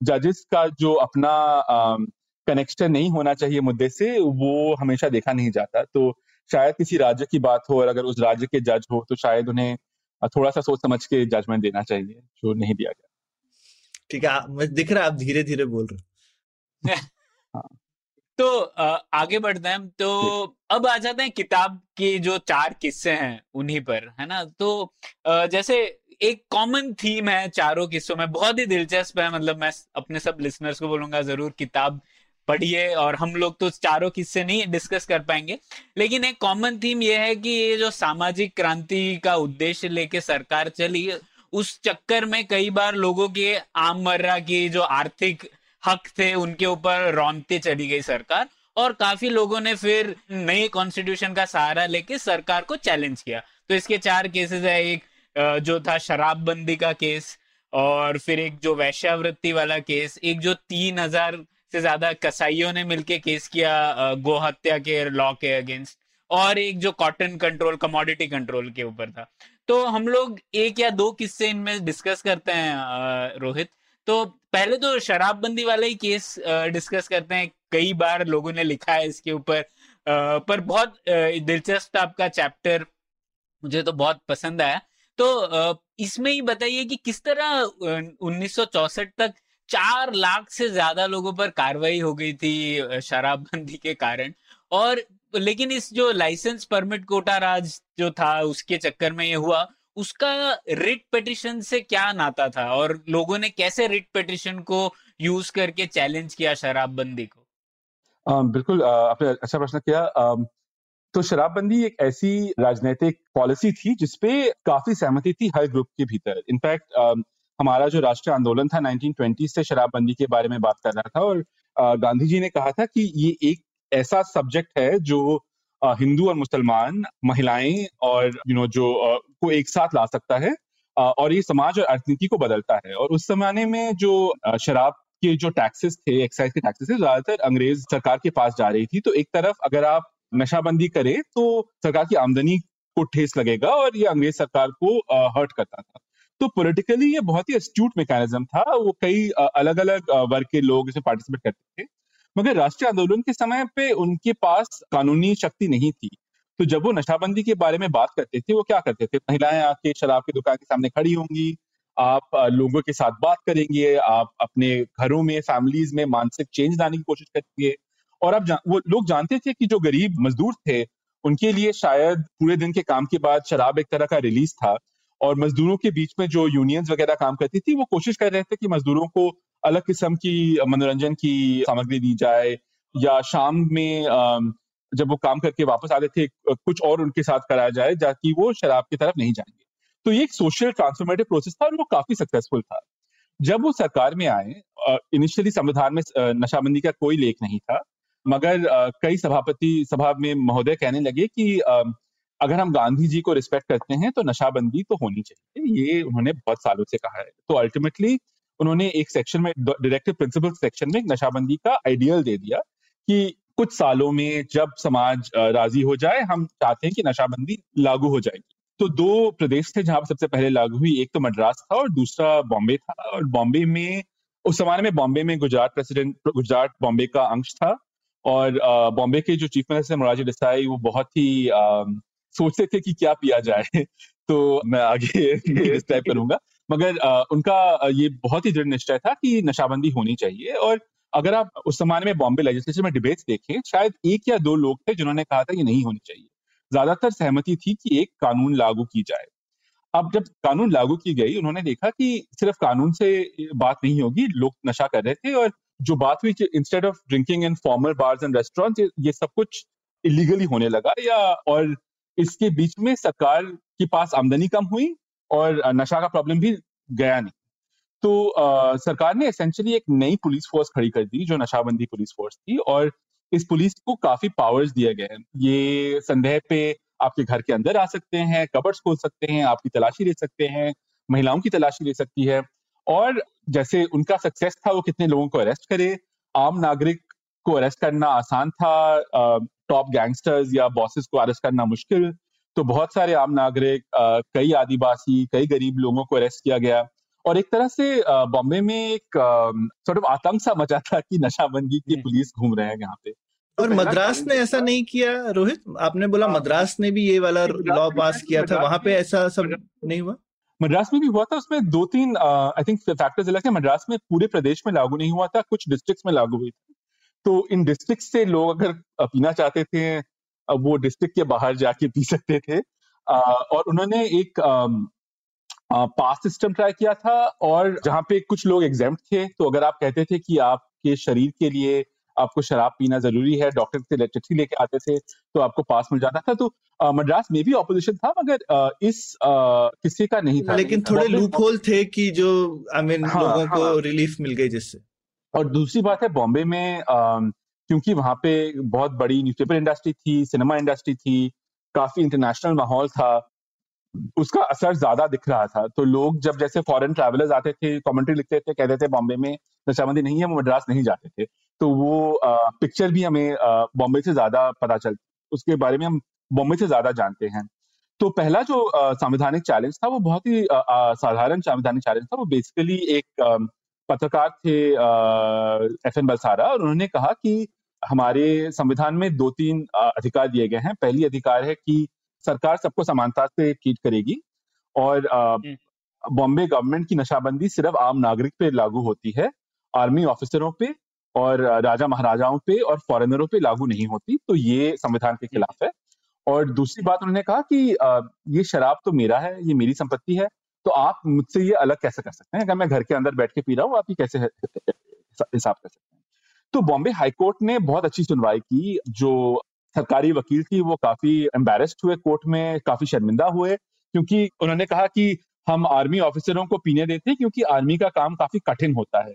जजेस का जो अपना कनेक्शन नहीं होना चाहिए मुद्दे से वो हमेशा देखा नहीं जाता। तो शायद किसी राज्य की बात हो और अगर उस राज्य के जज हो तो शायद उन्हें थोड़ा सा सोच समझ के जजमेंट देना चाहिए जो नहीं दिया गया। ठीक है दिख रहा है आप धीरे धीरे बोल रहे हाँ। तो आगे बढ़ते हैं तो अब आ जाते हैं किताब के जो चार किस्से हैं उन्हीं पर है ना? तो जैसे एक कॉमन थीम है चारों किस्सों में बहुत ही दिलचस्प है मतलब मैं अपने सब लिसनर्स को बोलूँगा ज़रूर किताब पढ़िए और हम लोग तो चारों किस्से नहीं डिस्कस कर पाएँगे। लेकिन एक कॉमन थीम ये है कि ये जो सामाजिक क्रांति का उद्देश्य लेके सरकार चली उस चक्कर में कई बार लोगों के आम मर्रा की जो आर्थिक हक थे, उनके ऊपर रौनते चली गई सरकार और काफ़ी लोगों ने फिर नए कॉन्स्टिट्यूशन का सहारा लेके सरकार को चैलेंज किया। तो इसके चार केसेस है, एक जो था शराबबंदी का केस और फिर एक जो वैश्यावृत्ति वाला केस एक जो तीन हज़ार से ज़्यादा कसाईयों ने मिलके केस किया गो हत्या के लॉ के अगेंस्ट और एक जो कॉटन कंट्रोल कमोडिटी कंट्रोल के ऊपर था। तो हम लोग एक या दो किस्से इनमें डिस्कस करते हैं रोहित। तो पहले तो शराबबंदी वाला ही केस डिस्कस करते हैं। कई बार लोगों ने लिखा है इसके ऊपर। पर बहुत दिलचस्प आपका चैप्टर मुझे तो बहुत पसंद आया। तो इसमें ही बताइए कि किस तरह उन्नीस तक चार लाख से ज़्यादा लोगों पर कार्रवाई हो गई थी शराबबंदी के कारण। और, लेकिन इस जो लाइसेंस परमिट कोटा राज जो था, उसके चक्कर में ये हुआ। उसका रिट पिटिशन से क्या नाता था? और लोगों ने कैसे रिट पिटिशन को यूज़ करके चैलेंज किया शराबबंदी को? आ, बिल्कुल आपने अच्छा प्रश्न किया। आ, तो शराबबंदी एक ऐसी राजनीतिक पॉलिसी थी जिसपे काफ़ी सहमति थी हर ग्रुप के भीतर। इनफैक्ट हमारा जो राष्ट्रीय आंदोलन था 1920 से शराबबंदी के बारे में बात कर रहा था और गांधी जी ने कहा था कि ये एक ऐसा सब्जेक्ट है जो हिंदू और मुसलमान महिलाएँ और यू नो जो को एक साथ ला सकता है और ये समाज और अर्थनीति को बदलता है। और उस जमाने में जो शराब के जो टैक्सेस थे एक्साइज के टैक्सेस थे, ज़्यादातर अंग्रेज़ सरकार के पास जा रही थी। तो एक तरफ़ अगर आप नशाबंदी करें तो सरकार की आमदनी को ठेस लगेगा और ये अंग्रेज़ सरकार को हर्ट करता था। तो पॉलिटिकली ये बहुत ही अस्ट्यूट मैकेनिज्म था। वो कई अलग अलग वर्ग के लोग इसमें पार्टिसिपेट करते थे। मगर राष्ट्रीय आंदोलन के समय पे उनके पास कानूनी शक्ति नहीं थी। तो जब वो नशाबंदी के बारे में बात करते थे, वो क्या करते थे? महिलाएँ आके शराब की दुकान के सामने खड़ी होंगी, आप लोगों के साथ बात करेंगे, आप अपने घरों में फैमिलीज़ में मानसिक चेंज लाने की कोशिश करेंगे। और आप वो लोग जानते थे कि जो गरीब मजदूर थे, उनके लिए शायद पूरे दिन के काम के बाद शराब एक तरह का रिलीज़ था। और मजदूरों के बीच में जो यूनियंस वगैरह काम करती थी, वो कोशिश कर रहे थे कि मजदूरों को अलग किस्म की मनोरंजन की सामग्री दी जाए, या शाम में जब वो काम करके वापस आते थे, कुछ और उनके साथ कराया जाए ताकि वो शराब की तरफ़ नहीं जाएँगे। तो ये एक सोशल ट्रांसफॉर्मेटिव प्रोसेस था और वो काफ़ी सक्सेसफुल था। जब वो सरकार में आए इनिशियली संविधान में नशाबंदी का कोई लेख नहीं था, मगर कई सभापति सभा में महोदय कहने लगे कि अगर हम गांधी जी को रिस्पेक्ट करते हैं तो नशाबंदी तो होनी चाहिए। ये उन्होंने बहुत सालों से कहा है। तो अल्टीमेटली उन्होंने एक सेक्शन में डायरेक्टिव प्रिंसिपल सेक्शन में नशाबंदी का आइडियल दे दिया कि कुछ सालों में जब समाज राज़ी हो जाए, हम चाहते हैं कि नशाबंदी लागू हो जाएगी। तो दो प्रदेश थे जहाँ सबसे पहले लागू हुई, एक तो मद्रास था और दूसरा बॉम्बे था। और बॉम्बे में, उस जमाने में बॉम्बे में गुजरात प्रेसिडेंट गुजरात बॉम्बे का अंश था। और बॉम्बे के जो चीफ मिनिस्टर मोरारजी देसाई, वो बहुत ही सोचते थे कि क्या पिया जाए। तो मैं आगे डिस्क्राइब करूँगा। मगर उनका ये बहुत ही दृढ़ निश्चय था कि नशाबंदी होनी चाहिए और अगर आप उस जमाने में बॉम्बे लेजिस्लेचर में डिबेट्स देखें, शायद एक या दो लोग थे जिन्होंने कहा था ये नहीं होनी चाहिए। ज़्यादातर सहमति थी कि एक कानून लागू की जाए। अब जब कानून लागू की गई, उन्होंने देखा कि सिर्फ़ कानून से बात नहीं होगी, लोग नशा कर रहे थे और जो बात हुई instead of drinking in formal bars and restaurant ये सब कुछ इलीगली होने लगा या और इसके बीच में सरकार के पास आमदनी कम हुई और नशा का प्रॉब्लम भी गया नहीं। तो आ, सरकार ने एसेंशियली एक नई पुलिस फोर्स खड़ी कर दी जो नशाबंदी पुलिस फोर्स थी और इस पुलिस को काफ़ी पावर्स दिए गए हैं। ये संदेह पे आपके घर के अंदर आ सकते हैं कबर्स खोल सकते हैं आपकी तलाशी ले सकते हैं महिलाओं की तलाशी ले सकती है और जैसे उनका सक्सेस था वो कितने लोगों को अरेस्ट करे। आम नागरिक को अरेस्ट करना आसान था टॉप गैंगस्टर्स या बॉसेस को अरेस्ट करना मुश्किल तो बहुत सारे आम नागरिक कई आदिवासी कई गरीब लोगों को अरेस्ट किया गया। और एक तरह से बॉम्बे में एक सॉर्ट ऑफ़ आतंक सा मचा था कि नशाबंदी की पुलिस घूम रहे हैं यहाँ पे। और तो मद्रास ने ऐसा नहीं किया रोहित? आपने बोला हाँ। मद्रास ने भी ये वाला लॉ पास किया था वहाँ पे ऐसा सब नहीं हुआ? मद्रास में भी हुआ था उसमें दो तीन आई थिंक फैक्टर्स अलग थे मद्रास में पूरे प्रदेश में लागू नहीं हुआ था कुछ डिस्ट्रिक्ट्स में लागू हुई थी। तो इन डिस्ट्रिक्ट से लोग अगर पीना चाहते थे वो डिस्ट्रिक्ट के बाहर जाके पी सकते थे। और उन्होंने एक पास सिस्टम ट्राई किया था और जहाँ पे कुछ लोग एग्ज़ाम थे तो अगर आप कहते थे कि आपके शरीर के लिए आपको शराब पीना ज़रूरी है डॉक्टर से चिट्ठी लेके आते थे तो आपको पास मिल जाता था तो मद्रास में भी ऑपोजिशन था मगर आ, इस किसी का नहीं था। लेकिन थोड़े लूप होल थे कि जो आई मीन हाँ, लोगों हाँ, को रिलीफ मिल गई जिससे। और दूसरी बात है बॉम्बे में क्योंकि वहाँ पे बहुत बड़ी न्यूज़पेपर इंडस्ट्री थी सिनेमा इंडस्ट्री थी, काफ़ी इंटरनेशनल माहौल था। उसका असर ज़्यादा दिख रहा था। तो लोग जब जैसे फॉरेन ट्रैवलर्स आते थे कमेंट्री लिखते थे, कहते थे बॉम्बे में नशाबंदी नहीं है, वो मद्रास नहीं जाते थे। तो वो पिक्चर भी हमें बॉम्बे से ज़्यादा पता चल, उसके बारे में हम बॉम्बे से ज़्यादा जानते हैं। तो पहला जो संवैधानिक चैलेंज था, वो बहुत ही साधारण संवैधानिक चैलेंज था। वो बेसिकली एक पत्रकार थे एफ़ एन बलसारा और उन्होंने कहा कि हमारे संविधान में दो तीन अधिकार दिए गए हैं। पहली अधिकार है कि सरकार सबको समानता से ट्रीट करेगी और। बॉम्बे गवर्नमेंट की नशाबंदी सिर्फ़ आम नागरिक पे लागू होती है आर्मी ऑफिसरों पे और राजा महाराजाओं पे और फॉरेनरों पे लागू नहीं होती तो ये संविधान के खिलाफ है। और दूसरी बात उन्होंने कहा कि ये शराब तो मेरा है ये मेरी संपत्ति है तो आप मुझसे ये अलग कैसे कर सकते हैं? अगर मैं घर के अंदर बैठ के पी रहा हूँ आप ये कैसे हिसाब कर सकते हैं। तो बॉम्बे हाईकोर्ट ने बहुत अच्छी सुनवाई की। जो सरकारी वकील थी वो काफ़ी एम्बेरस्ड हुए कोर्ट में काफ़ी शर्मिंदा हुए क्योंकि उन्होंने कहा कि हम आर्मी ऑफिसरों को पीने देते हैं क्योंकि आर्मी का काम काफ़ी कठिन होता है।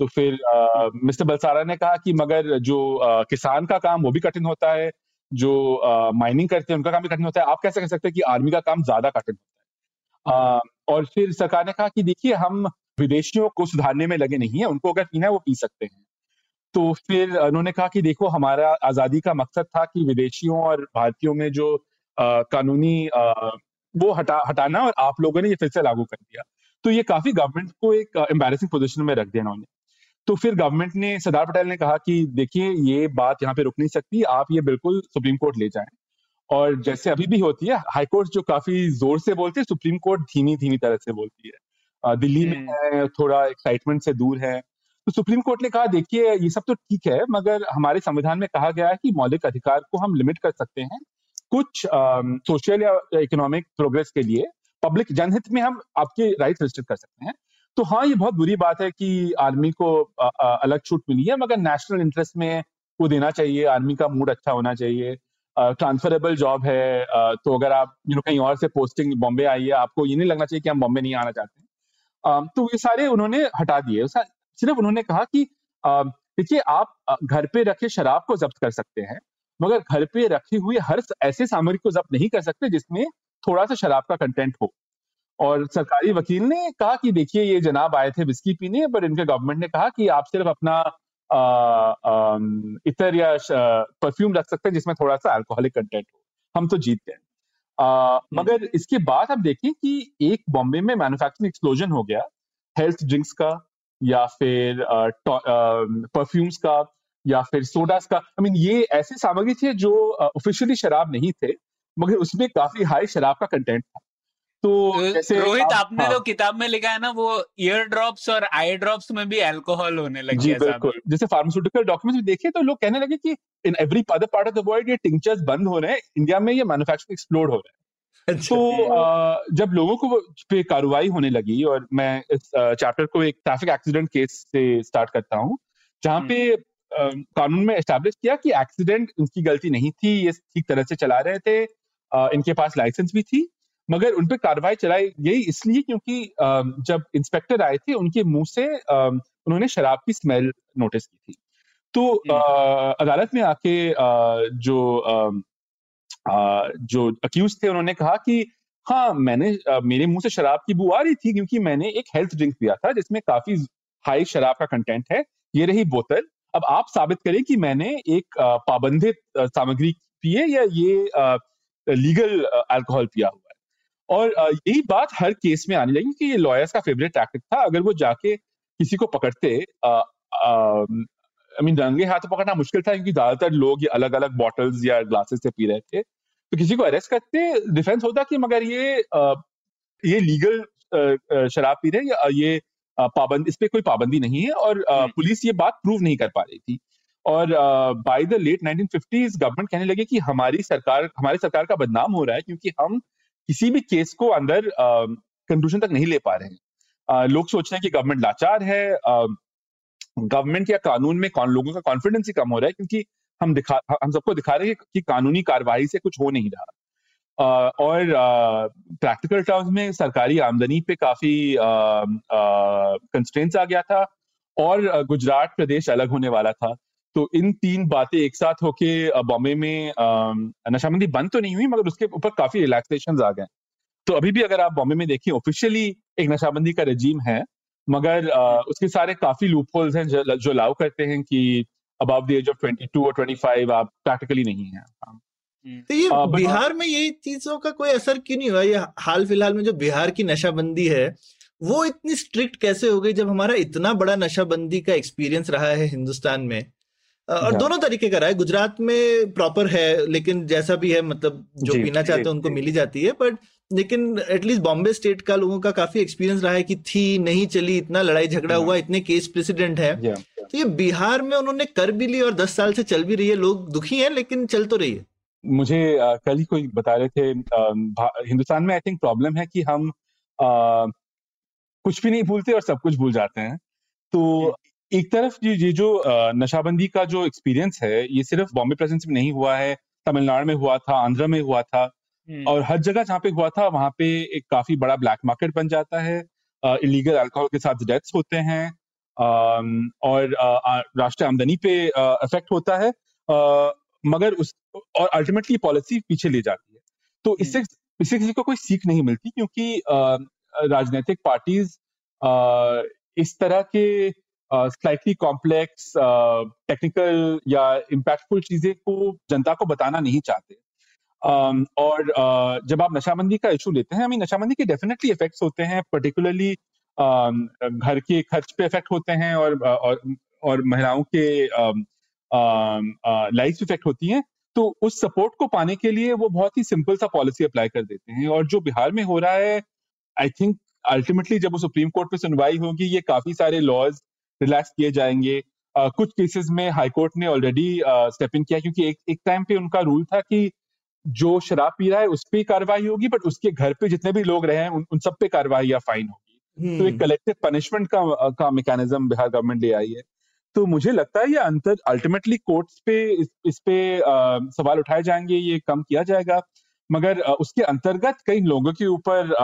तो फिर आ, मिस्टर बलसारा ने कहा कि मगर जो आ, किसान का काम वो भी कठिन होता है जो माइनिंग करते हैं उनका काम भी कठिन होता है। आप कैसे कह सकते हैं कि आर्मी का काम ज़्यादा कठिन होता है? आ, और फिर सरकार ने कहा कि देखिए हम विदेशियों को सुधारने में लगे नहीं है उनको अगर पीना है वो पी सकते हैं। तो फिर उन्होंने कहा कि देखो हमारा आज़ादी का मकसद था कि विदेशियों और भारतीयों में जो आ, कानूनी आ, वो हटा हटाना और आप लोगों ने ये फिर से लागू कर दिया। तो ये काफ़ी गवर्नमेंट को एक एम्बेसिंग पोजिशन में रख दिया उन्होंने तो फिर गवर्नमेंट ने सरदार पटेल ने कहा कि देखिए ये बात यहाँ पे रुक नहीं सकती आप ये बिल्कुल सुप्रीम कोर्ट ले जाएँ। और जैसे अभी भी होती है हाई कोर्ट जो काफ़ी ज़ोर से बोलती है सुप्रीम कोर्ट धीमी धीमी तरह से बोलती है। दिल्ली में हम्म। है थोड़ा एक्साइटमेंट से दूर है। तो सुप्रीम कोर्ट ने कहा देखिए ये सब तो ठीक है मगर हमारे संविधान में कहा गया है कि मौलिक अधिकार को हम लिमिट कर सकते हैं कुछ सोशल या इकोनॉमिक प्रोग्रेस के लिए। पब्लिक जनहित में हम आपके राइट रिस्ट्रिक्ट कर सकते हैं। तो हाँ ये बहुत बुरी बात है कि आर्मी को अलग छूट मिली है मगर नेशनल इंटरेस्ट में वो देना चाहिए आर्मी का मूड अच्छा होना चाहिए। ट्रांसफरेबल जॉब है तो अगर आप यू नो कहीं और से पोस्टिंग बॉम्बे आई है, आपको ये नहीं लगना चाहिए कि हम बॉम्बे नहीं आना चाहते तो ये सारे उन्होंने हटा दिए। सिर्फ़ उन्होंने कहा कि देखिए, आप घर पे रखे शराब को जब्त कर सकते हैं, मगर घर पे रखी हुई हर ऐसे सामग्री को जब्त नहीं कर सकते जिसमें थोड़ा सा शराब का कंटेंट हो। और सरकारी वकील ने कहा कि, देखिए, ये जनाब आए थे विस्की पीने पर इनके गवर्नमेंट ने कहा कि आप सिर्फ़ अपना इतर या परफ्यूम रख सकते हैं जिसमें थोड़ा सा अल्कोहलिक कंटेंट हो। हम तो जीत गए हम्म। मगर इसके बाद हम देखें कि एक बॉम्बे में मैन्युफैक्चरिंग एक्सप्लोजन हो गया हेल्थ ड्रिंक्स का या फिर परफ्यूम्स का या फिर सोडास का। आई I मीन mean, ये ऐसे सामग्री थे जो ऑफिशियली शराब नहीं थे मगर उसमें काफ़ी हाई शराब का कंटेंट था। तो रोहित आपने हाँ, जो किताब में लिखा है ना वो ईयर ड्रॉप्स और आई ड्रॉप्स में भी अल्कोहल होने लग गया बिल्कुल। जैसे फार्मास्यूटिकल डॉक्यूमेंट्स में देखे तो लोग कहने लगे कि in every other part of the world ये टिंचर्स बंद हो रहे हैं इंडिया में ये मैन्युफैक्चरिंग एक्सप्लोड हो रहा है। अच्छा, तो आ, जब लोगों को पे कार्रवाई होने लगी और मैं इस चैप्टर को एक ट्रैफ़िक एक्सीडेंट केस से स्टार्ट करता हूँ जहाँ पे कानून में एस्टेब्लिश किया कि एक्सीडेंट उनकी गलती नहीं थी ये ठीक तरह से चला रहे थे इनके पास लाइसेंस भी थी मगर उन पर कार्रवाई चलाई गई इसलिए क्योंकि जब इंस्पेक्टर आए थे उनके मुँह से उन्होंने शराब की स्मेल नोटिस की थी। तो अदालत में आके जो जो अक्यूज थे उन्होंने कहा कि हाँ मैंने मेरे मुँह से शराब की बू आ रही थी क्योंकि मैंने एक हेल्थ ड्रिंक पिया था जिसमें काफ़ी हाई शराब का कंटेंट है ये रही बोतल। अब आप साबित करें कि मैंने एक पाबंदित सामग्री पिए या ये लीगल अल्कोहल पिया हुआ और यही बात हर केस में आने लगी कि ये लॉयर्स का फेवरेट टैक्टिक था। अगर वो जाके किसी को पकड़ते आई मीन रंगे हाथ पकड़ना मुश्किल था क्योंकि ज़्यादातर लोग ये अलग अलग बॉटल्स या ग्लासेस से पी रहे थे। तो किसी को अरेस्ट करते डिफेंस होता कि मगर ये आ, ये लीगल शराब पी रहे या ये पाबंदी इस पे कोई पाबंदी नहीं है और हम्म। पुलिस ये बात प्रूव नहीं कर पा रही थी। और by the late 1950s government कहने लगे कि हमारी सरकार हमारी सरकार का बदनाम हो रहा है क्योंकि हम किसी भी केस को अंदर कंक्लूजन तक नहीं ले पा रहे हैं। लोग सोच रहे हैं कि गवर्नमेंट लाचार है। गवर्नमेंट या कानून में कौन, लोगों का कॉन्फिडेंस ही कम हो रहा है क्योंकि हम दिखा, हम सबको दिखा रहे हैं कि कानूनी कार्रवाई से कुछ हो नहीं रहा। और प्रैक्टिकल टर्म्स में सरकारी आमदनी पे काफ़ी कंस्टेंट्स आ गया था और गुजरात प्रदेश अलग होने वाला था। तो इन तीन बातें एक साथ होके बॉम्बे में नशाबंदी बंद तो नहीं हुई मगर उसके ऊपर काफ़ी रिलैक्सेशन आ गए। तो अभी भी अगर आप बॉम्बे में देखिए ऑफिशियली एक नशाबंदी का रजीम है मगर उसके सारे काफ़ी लूप होल्स हैं जो अलाउ करते हैं कि अबाव द एज ऑफ़ 22 और 25 आप प्रैक्टिकली नहीं है। हम्म। तो ये आ, बिहार में ये चीज़ों का कोई असर क्यों नहीं हुआ? ये हाल फ़िलहाल में जो बिहार की नशाबंदी है वो इतनी स्ट्रिक्ट कैसे हो गई जब हमारा इतना बड़ा नशाबंदी का एक्सपीरियंस रहा है हिंदुस्तान में? और दोनों तरीके का रहा है गुजरात में प्रॉपर है लेकिन जैसा भी है मतलब जो पीना चाहते हैं उनको मिली जाती है बट लेकिन एटलीस्ट बॉम्बे स्टेट का लोगों का काफ़ी एक्सपीरियंस रहा है कि थी नहीं चली इतना लड़ाई झगड़ा हुआ इतने केस प्रेसिडेंट है। तो ये बिहार में उन्होंने कर भी ली और दस साल से चल भी रही है लोग दुखी हैं लेकिन चल तो रही है। मुझे कल ही कोई बता रहे थे हिंदुस्तान में आई थिंक प्रॉब्लम है कि हम कुछ भी नहीं भूलते और सब कुछ भूल जाते हैं। तो एक तरफ़ ये ये जो नशाबंदी का जो एक्सपीरियंस है ये सिर्फ़ बॉम्बे प्रेजेंस में नहीं हुआ है तमिलनाडु में हुआ था आंध्र में हुआ था हम्म। और हर जगह जहाँ पे हुआ था वहाँ पे एक काफ़ी बड़ा ब्लैक मार्केट बन जाता है इलीगल अल्कोहल के साथ डेथ्स होते हैं और राष्ट्रीय आमदनी पे इफ़ेक्ट होता है मगर उस और अल्टीमेटली पॉलिसी पीछे ले जाती है तो हम्म। इससे इससे किसी को कोई सीख नहीं मिलती क्योंकि राजनीतिक पार्टीज़ इस तरह के स्लाइटली कॉम्प्लेक्स टेक्निकल या इम्पैक्टफुल चीज़ें को जनता को बताना नहीं चाहते। um, और uh, जब आप नशाबंदी का इशू लेते हैं हमें नशाबंदी के डेफिनेटली इफेक्ट्स होते हैं पर्टिकुलरली घर के खर्च पे इफ़ेक्ट होते हैं और और, और महिलाओं के लाइफ इफ़ेक्ट होती हैं। तो उस सपोर्ट को पाने के लिए वो बहुत ही सिंपल सा पॉलिसी अप्लाई कर देते हैं। और जो बिहार में हो रहा है आई थिंक अल्टीमेटली जब वो सुप्रीम कोर्ट में सुनवाई होगी ये काफ़ी सारे लॉज रिलैक्स किए जाएँगे। uh, कुछ केसेस में हाईकोर्ट ने ऑलरेडी स्टेप इन किया क्योंकि एक एक टाइम पे उनका रूल था कि जो शराब पी रहा है उस पर कार्रवाई होगी बट उसके घर पे जितने भी लोग रहे हैं उन, उन सब पे कार्रवाई या फाइन होगी। तो एक कलेक्टिव हम्म। पनिशमेंट का का मैकेनिज्म बिहार गवर्नमेंट ले आई है। तो मुझे लगता है ये अंतर अल्टीमेटली कोर्ट्स पे इस, इस पे आ, सवाल उठाए जाएँगे ये कम किया जाएगा। मगर आ, उसके अंतर्गत कई लोगों के ऊपर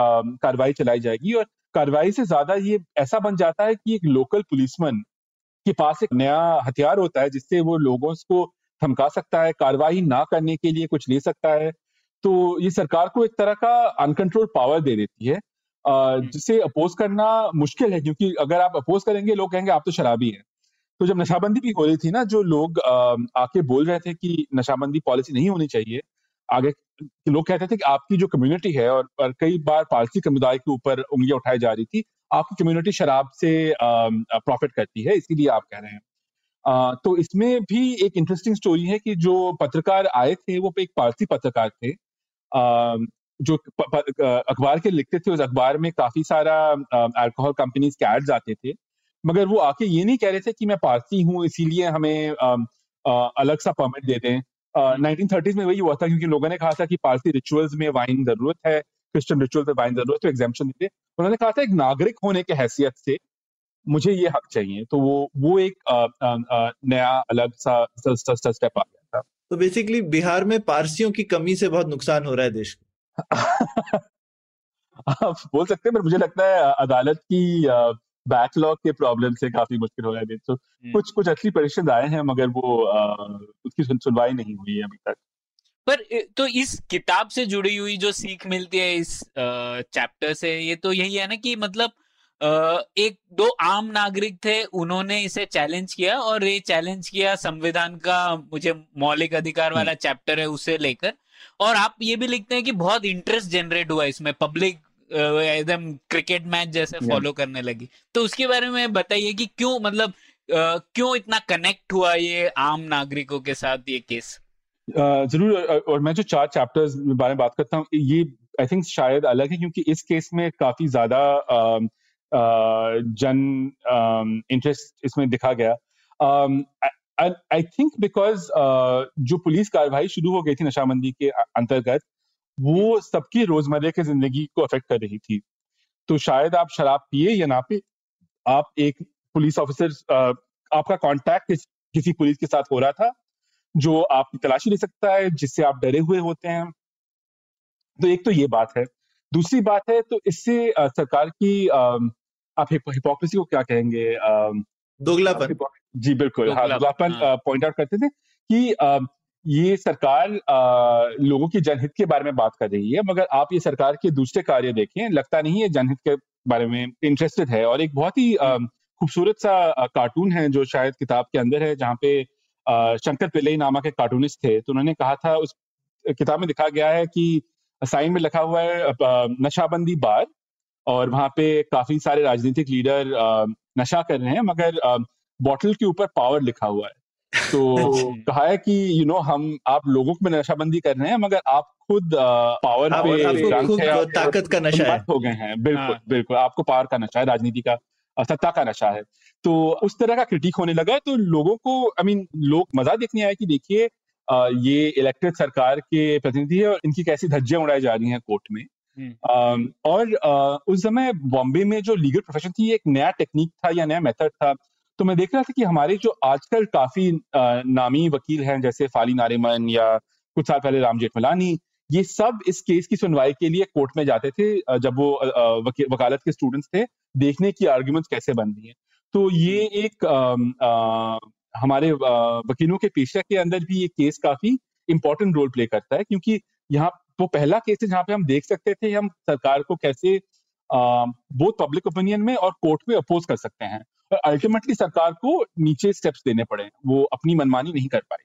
कार्रवाई चलाई जाएगी और कार्रवाई से ज़्यादा ये ऐसा बन जाता है कि एक लोकल पुलिसमैन के पास एक नया हथियार होता है जिससे वो लोगों को धमका सकता है कार्रवाई ना करने के लिए कुछ ले सकता है। तो ये सरकार को एक तरह का अनकंट्रोल पावर दे देती है। जिसे अपोज करना मुश्किल है क्योंकि अगर आप अपोज करेंगे लोग कहेंगे आप तो शराबी हैं। तो जब नशाबंदी भी हो रही थी ना जो लोग आके बोल रहे थे कि नशाबंदी पॉलिसी नहीं होनी चाहिए आगे लोग कहते थे कि आपकी जो कम्युनिटी है और, और कई बार पारसी समुदाय के ऊपर उंगलियाँ उठाई जा रही थी आपकी कम्युनिटी शराब से प्रॉफिट करती है इसीलिए आप कह रहे हैं। आ, तो इसमें भी एक इंटरेस्टिंग स्टोरी है कि जो पत्रकार आए थे वो एक पारसी पत्रकार थे। आ, जो अखबार के लिखते थे उस अखबार में काफ़ी सारा अल्कोहल कंपनीज़ के एड्स आते थे। मगर वो आके ये नहीं कह रहे थे कि मैं पारसी हूँ इसीलिए हमें आ, अलग सा परमिट दे दें। नाइनटीन थर्टीज में वही हुआ था क्योंकि लोगों ने कहा था कि पारसी रिचुअल्स में वाइन ज़रूरत है क्रिश्चियन रिचुअल्स में वाइन ज़रूरत है तो एग्जामेशन देते उन्होंने कहा था एक नागरिक होने के हैसियत से मुझे ये हक चाहिए। तो वो वो एक आ, आ, आ, नया अलग सा स्टेप आ गया था। तो बेसिकली बिहार में पारसियों की कमी से बहुत नुकसान हो रहा है देश को आप बोल सकते हैं पर मुझे लगता है अदालत की बैकलॉग के प्रॉब्लम से काफ़ी मुश्किल हो रहा तो। कुछ कुछ असली परीक्षण आए हैं मगर वो उसकी सुनवाई नहीं हुई है अभी तक। पर तो इस किताब से जुड़ी हुई जो सीख मिलती है इस चैप्टर से ये तो यही है ना कि मतलब एक दो आम नागरिक थे उन्होंने इसे चैलेंज किया और ये चैलेंज किया संविधान का मुझे मौलिक अधिकार वाला चैप्टर है उसे लेकर। और आप ये भी लिखते हैं कि बहुत इंटरेस्ट जनरेट हुआ इसमें पब्लिक एकदम क्रिकेट मैच जैसे फॉलो करने लगी। तो उसके बारे में बताइए कि क्यों मतलब क्यों इतना कनेक्ट हुआ ये आम नागरिकों के साथ ये केस ज़रूर और मैं जो चार चैप्टर्स बारे में बात करता हूँ ये आई थिंक शायद अलग है क्योंकि इस केस में काफ़ी ज़्यादा जन इंटरेस्ट इसमें दिखा गया। आई थिंक बिकॉज़ जो पुलिस कार्रवाई शुरू हो गई थी नशाबंदी के अंतर्गत वो सबकी रोज़मर्रा की ज़िंदगी को अफेक्ट कर रही थी। तो शायद आप शराब पिए या ना पिए आप एक पुलिस ऑफिसर आपका कांटेक्ट किसी पुलिस के साथ हो रहा था जो आपकी तलाशी ले सकता है जिससे आप डरे हुए होते हैं। तो एक तो ये बात है। दूसरी बात है तो इससे सरकार की आप हिपोक्रेसी को क्या कहेंगे दोगलापन। जी बिल्कुल। हाँ दोगलापन पॉइंट आउट करते थे कि ये सरकार आ, लोगों की जनहित के बारे में बात कर रही है मगर आप ये सरकार के दूसरे कार्य देखें लगता नहीं है जनहित के बारे में इंटरेस्टेड है। और एक बहुत ही खूबसूरत सा कार्टून है जो शायद किताब के अंदर है जहाँ पे शंकर पिल्लई नामक एक कार्टूनिस्ट थे। तो उन्होंने कहा था उस किताब में लिखा गया है कि साइन में लिखा हुआ है नशाबंदी बार और वहाँ पे काफ़ी सारे राजनीतिक लीडर नशा कर रहे हैं मगर बॉटल के ऊपर पावर लिखा हुआ है। तो अच्छा। कहा है कि यू you नो know, हम आप लोगों को नशाबंदी कर रहे हैं मगर आप खुद पावर पे ताकत का नशा है हो गए हैं बिल्कुल हाँ। बिल्कुल आपको पावर का नशा है राजनीति का सत्ता का नशा है तो उस तरह का क्रिटिक होने लगा है तो लोगों को आई मीन लोग मज़ा देखने आए कि देखिए ये इलेक्टेड सरकार के प्रतिनिधि है और इनकी कैसी धज्जियाँ उड़ाई जा रही हैं कोर्ट में हम्म। और उस समय बॉम्बे में जो लीगल प्रोफेशन थी एक नया टेक्निक था या नया मेथड था तो मैं देख रहा था कि हमारे जो आजकल काफ़ी नामी वकील हैं जैसे फाली नारिमन या कुछ साल पहले राम जेठमलानी ये सब इस केस की सुनवाई के लिए कोर्ट में जाते थे जब वो वकालत के स्टूडेंट्स थे देखने की आर्ग्यूमेंट्स कैसे बन रही है। तो ये एक आ, आ, हमारे वकीलों के पेशा के अंदर भी ये केस काफ़ी इंपॉर्टेंट रोल प्ले करता है क्योंकि यहाँ वो पहला केस है जहाँ पे हम देख सकते थे हम सरकार को कैसे बहुत पब्लिक ओपिनियन में और कोर्ट में अपोज कर सकते हैं। अल्टीमेटली सरकार को नीचे स्टेप्स देने पड़े वो अपनी मनमानी नहीं कर पाई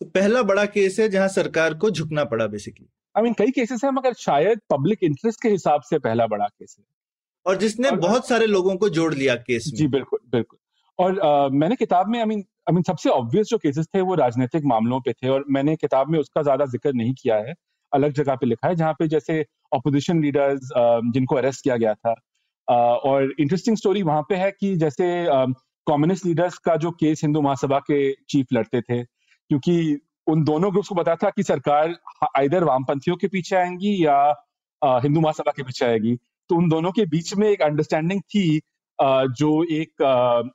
तो पहला बड़ा केस है जहाँ सरकार को झुकना पड़ा बेसिकली आई मीन कई केसेस हैं मगर शायद पब्लिक इंटरेस्ट के हिसाब से पहला बड़ा केस है। और जिसने और, बहुत सारे लोगों को जोड़ लिया केस में। जी बिल्कुल बिल्कुल। और आ, मैंने किताब में आई मीन आई मीन सबसे ऑब्वियस जो केसेस थे वो राजनीतिक मामलों पे थे और मैंने किताब में उसका ज़्यादा ज़िक्र नहीं किया है। अलग जगह पे लिखा है जहाँ पे जैसे अपोजिशन लीडर्स जिनको अरेस्ट किया गया था। और इंटरेस्टिंग स्टोरी वहाँ पे है कि जैसे कम्युनिस्ट लीडर्स का जो केस हिंदू महासभा के चीफ लड़ते थे, क्योंकि उन दोनों ग्रुप्स को पता था कि सरकार इधर वामपंथियों के पीछे आएँगी या हिंदू महासभा के पीछे आएगी। तो उन दोनों के बीच में एक अंडरस्टैंडिंग थी जो एक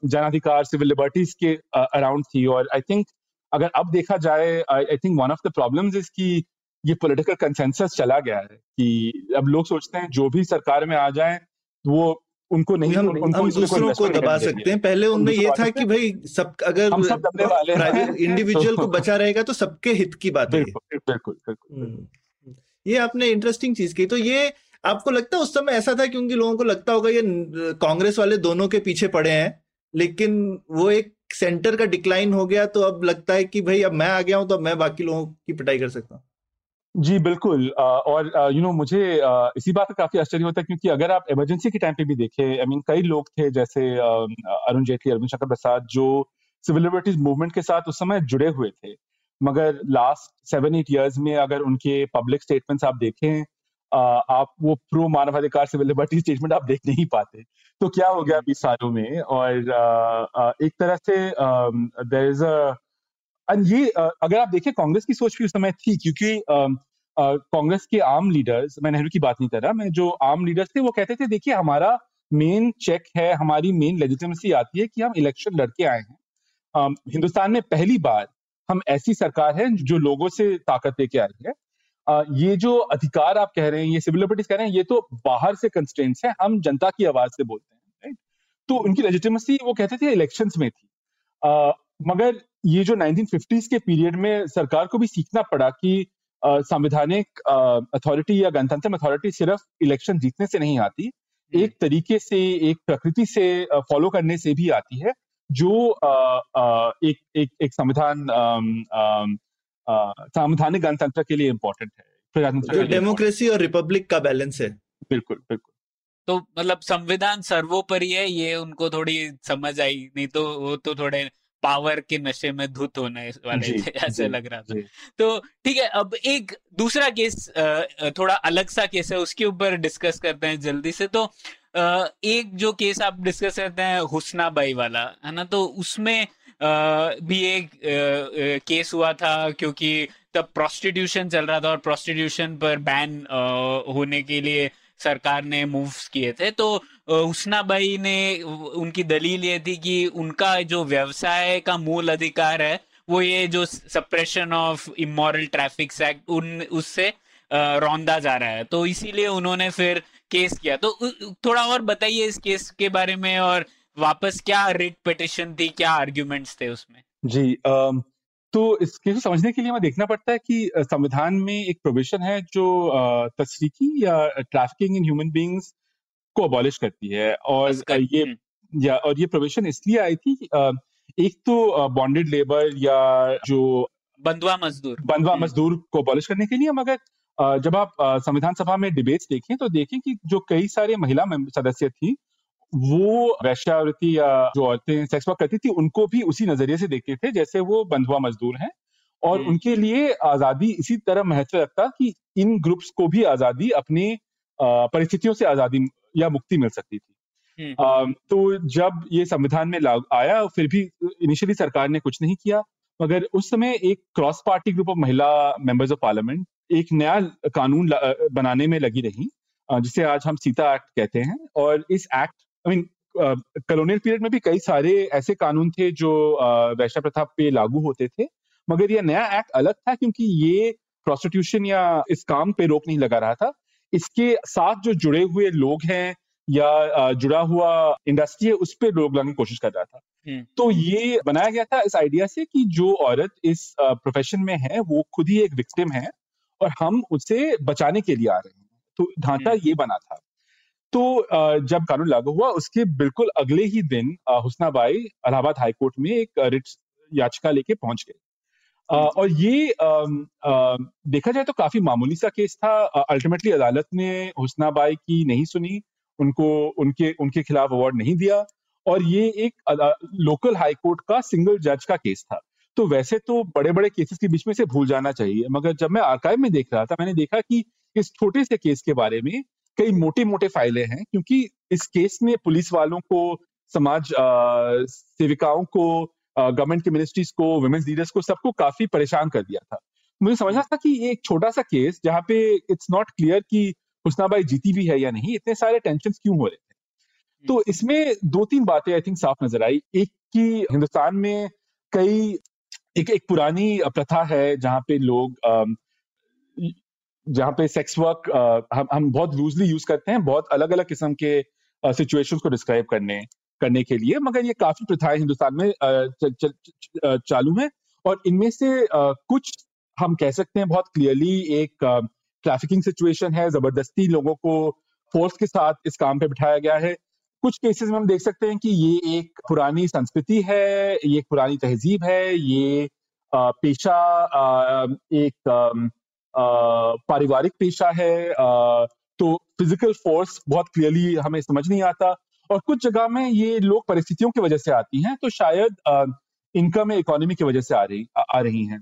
जनाधिकार सिविल लिबर्टीज के अराउंड थी। और आई थिंक अगर अब देखा जाए I think one of the problem is कि ये पॉलिटिकल कंसेंसस चला गया है कि अब लोग सोचते हैं जो भी सरकार में आ जाए वो उनको नहीं हम, उनको हम दूसरों को दबा सकते हैं। पहले उनमें ये था कि भाई सब अगर प्राइवेट इंडिविजुअल को बचा रहेगा तो सबके हित की बात है बिल्कुल बिल्कुल बिल्कुल ये आपने इंटरेस्टिंग चीज़ की। तो ये आपको लगता है उस समय ऐसा था क्योंकि लोगों को लगता होगा ये कांग्रेस वाले दोनों के पीछे पड़े हैं लेकिन वो एक सेंटर का डिक्लाइन हो गया तो अब लगता है कि भाई अब मैं आ गया हूँ तो अब मैं बाकी लोगों की पिटाई कर सकता हूँ। जी बिल्कुल। और यू नो मुझे इसी बात का काफ़ी आश्चर्य होता है क्योंकि अगर आप इमरजेंसी के टाइम पे भी देखें आई मीन कई लोग थे जैसे अरुण जेटली अरविंद शंकर प्रसाद जो सिविल लिबर्टीज मूवमेंट के साथ उस समय जुड़े हुए थे। मगर लास्ट सेवन एट ईयर्स में अगर उनके पब्लिक स्टेटमेंट्स आप देखें आप वो प्रो मानवाधिकार सिविल लिबर्टी स्टेटमेंट आप देख नहीं पाते। तो क्या हो गया बीस सालों में? और एक तरह से देर इज़ ये अगर आप देखें कांग्रेस की सोच भी उस समय थी क्योंकि कांग्रेस के आम लीडर्स मैं नेहरू की बात नहीं कर रहा मैं जो आम लीडर्स थे वो कहते थे देखिए हमारा मेन चेक है हमारी मेन लेजिटिमेसी आती है कि हम इलेक्शन लड़के आए हैं। हिंदुस्तान में पहली बार हम ऐसी सरकार है जो लोगों से ताकत लेके आई है। ये जो अधिकार आप कह रहे हैं ये सिविल लिबर्टीज कह रहे हैं ये तो बाहर से कंस्टेंट्स है हम जनता की आवाज़ से बोलते हैं राइट तो उनकी लेजिटिमेसी वो कहते थे इलेक्शंस में थी। आ, मगर ये जो 1950s के पीरियड में सरकार को भी सीखना पड़ा कि संवैधानिक अथॉरिटी या गणतंत्र अथॉरिटी सिर्फ़ इलेक्शन जीतने से नहीं आती। एक तरीके से एक प्रकृति से फॉलो करने से भी आती है जो आ, आ, एक एक एक संविधान संवैधानिक गणतंत्र के लिए इम्पोर्टेंट है जो डेमोक्रेसी और रिपब्लिक का बैलेंस है। बिल्कुल बिल्कुल। तो मतलब संविधान सर्वोपरि है ये उनको थोड़ी समझ आई नहीं तो वो तो थोड़े पावर के नशे में धुत होने वाले थे ऐसे लग रहा था। तो ठीक है अब एक दूसरा केस थोड़ा अलग सा केस है उसके ऊपर डिस्कस करते हैं जल्दी से। तो एक जो केस आप डिस्कस करते हैं हुसना बाई वाला है ना? तो उसमें भी एक केस हुआ था क्योंकि तब प्रोस्टिट्यूशन चल रहा था और प्रोस्टिट्यूशन पर बैन होने के लिए सरकार ने मूव्स किए थे तो हुसनाबाई ने उनकी दलील ये थी कि उनका जो व्यवसाय का मूल अधिकार है वो ये जो suppression of immoral traffic act उन उससे रौंदा जा रहा है। तो इसीलिए उन्होंने फिर केस किया। तो थोड़ा और बताइए इस केस के बारे में और वापस क्या रिट पिटिशन थी क्या आर्ग्यूमेंट्स थे उसमें? जी um, तो इसके समझने के लिए हमें देखना पड़ता है कि संविधान में एक प्रोविज़न है जो तस्रीकी या ट्रैफिकिंग इन ह्यूमन बींग्स को अबॉलिश करती है और ये हम्म। या और ये प्रोविज़न इसलिए आई थी एक तो बॉन्डेड लेबर या जो बंधुआ मजदूर बंधुआ हम्म। मजदूर को अबॉलिश करने के लिए मगर जब आप संविधान सभा में डिबेट्स देखें तो देखें कि जो कई सारे महिला सदस्य थी वो वैश्यावृत्ति या जो औरतें सेक्स वर्क करती थी उनको भी उसी नज़रिए से देखते थे जैसे वो बंधुआ मजदूर हैं और हम्म। उनके लिए आज़ादी इसी तरह महत्व रखता कि इन ग्रुप्स को भी आज़ादी अपनी परिस्थितियों से आज़ादी या मुक्ति मिल सकती थी हम्म। तो जब ये संविधान में लाग आया फिर भी इनिशियली सरकार ने कुछ नहीं किया मगर उस समय एक क्रॉस पार्टी ग्रुप ऑफ़ महिला मेंबर्स ऑफ़ पार्लियामेंट एक नया कानून बनाने में लगी रही जिसे आज हम सीता एक्ट कहते हैं और इस act I mean colonial period में भी कई सारे ऐसे कानून थे जो वैश्य प्रथा पे लागू होते थे मगर यह नया एक्ट अलग था क्योंकि ये प्रोस्टिट्यूशन या इस काम पे रोक नहीं लगा रहा था इसके साथ जो जुड़े हुए लोग हैं या जुड़ा हुआ इंडस्ट्री है उस पर रोक लगाने की कोशिश कर रहा था हम्म। तो ये बनाया गया था इस आइडिया से कि जो औरत इस प्रोफेशन में है वो खुद ही एक विक्टिम है और हम उसे बचाने के लिए आ रहे हैं तो ढांचा हम्म। ये बना था तो जब कानून लागू हुआ उसके बिल्कुल अगले ही दिन हुसनाबाई इलाहाबाद हाईकोर्ट में एक रिट याचिका लेके पहुँच गए। और ये देखा जाए तो काफ़ी मामूली सा केस था। अल्टीमेटली अदालत ने हुसनाबाई की नहीं सुनी उनको उनके उनके खिलाफ अवार्ड नहीं दिया और ये एक लोकल हाई कोर्ट का सिंगल जज का केस था। तो वैसे तो बड़े बड़े केसेस के बीच में से भूल जाना चाहिए मगर जब मैं आर्काइव में देख रहा था मैंने देखा कि इस छोटे से केस के बारे में कई मोटे मोटे फाइले हैं क्योंकि इस केस में पुलिस वालों को समाज सेविकाओं को गवर्नमेंट की मिनिस्ट्रीज को वुमेन्स लीडर्स को सबको काफ़ी परेशान कर दिया था। मुझे समझना था कि एक छोटा सा केस जहाँ पे इट्स नॉट क्लियर कि हुसनाबाई जीती भी है या नहीं इतने सारे टेंशन क्यों हो रहे थे? तो हम्म। इसमें दो तीन बातें आई थिंक साफ़ नज़र आई। एक की हिंदुस्तान में कई एक एक पुरानी प्रथा है जहाँ पे लोग जहाँ पे सेक्स वर्क हम हम बहुत लूजली यूज़ करते हैं बहुत अलग अलग किस्म के सिचुएशंस को डिस्क्राइब करने करने के लिए मगर ये काफ़ी प्रथाएँ हिंदुस्तान में च, च, च, चालू हैं और इनमें से कुछ हम कह सकते हैं बहुत क्लियरली एक ट्रैफिकिंग सिचुएशन है ज़बरदस्ती लोगों को फोर्स के साथ इस काम पे बिठाया गया है। कुछ केसेस में हम देख सकते हैं कि ये एक पुरानी संस्कृति है ये एक पुरानी तहजीब है ये पेशा एक पारिवारिक पेशा है तो फ़िज़िकल फोर्स बहुत क्लियरली हमें समझ नहीं आता और कुछ जगह में ये लोग परिस्थितियों की वजह से आती हैं तो शायद इनकम इकोनॉमी की वजह से आ रही आ, आ रही हैं।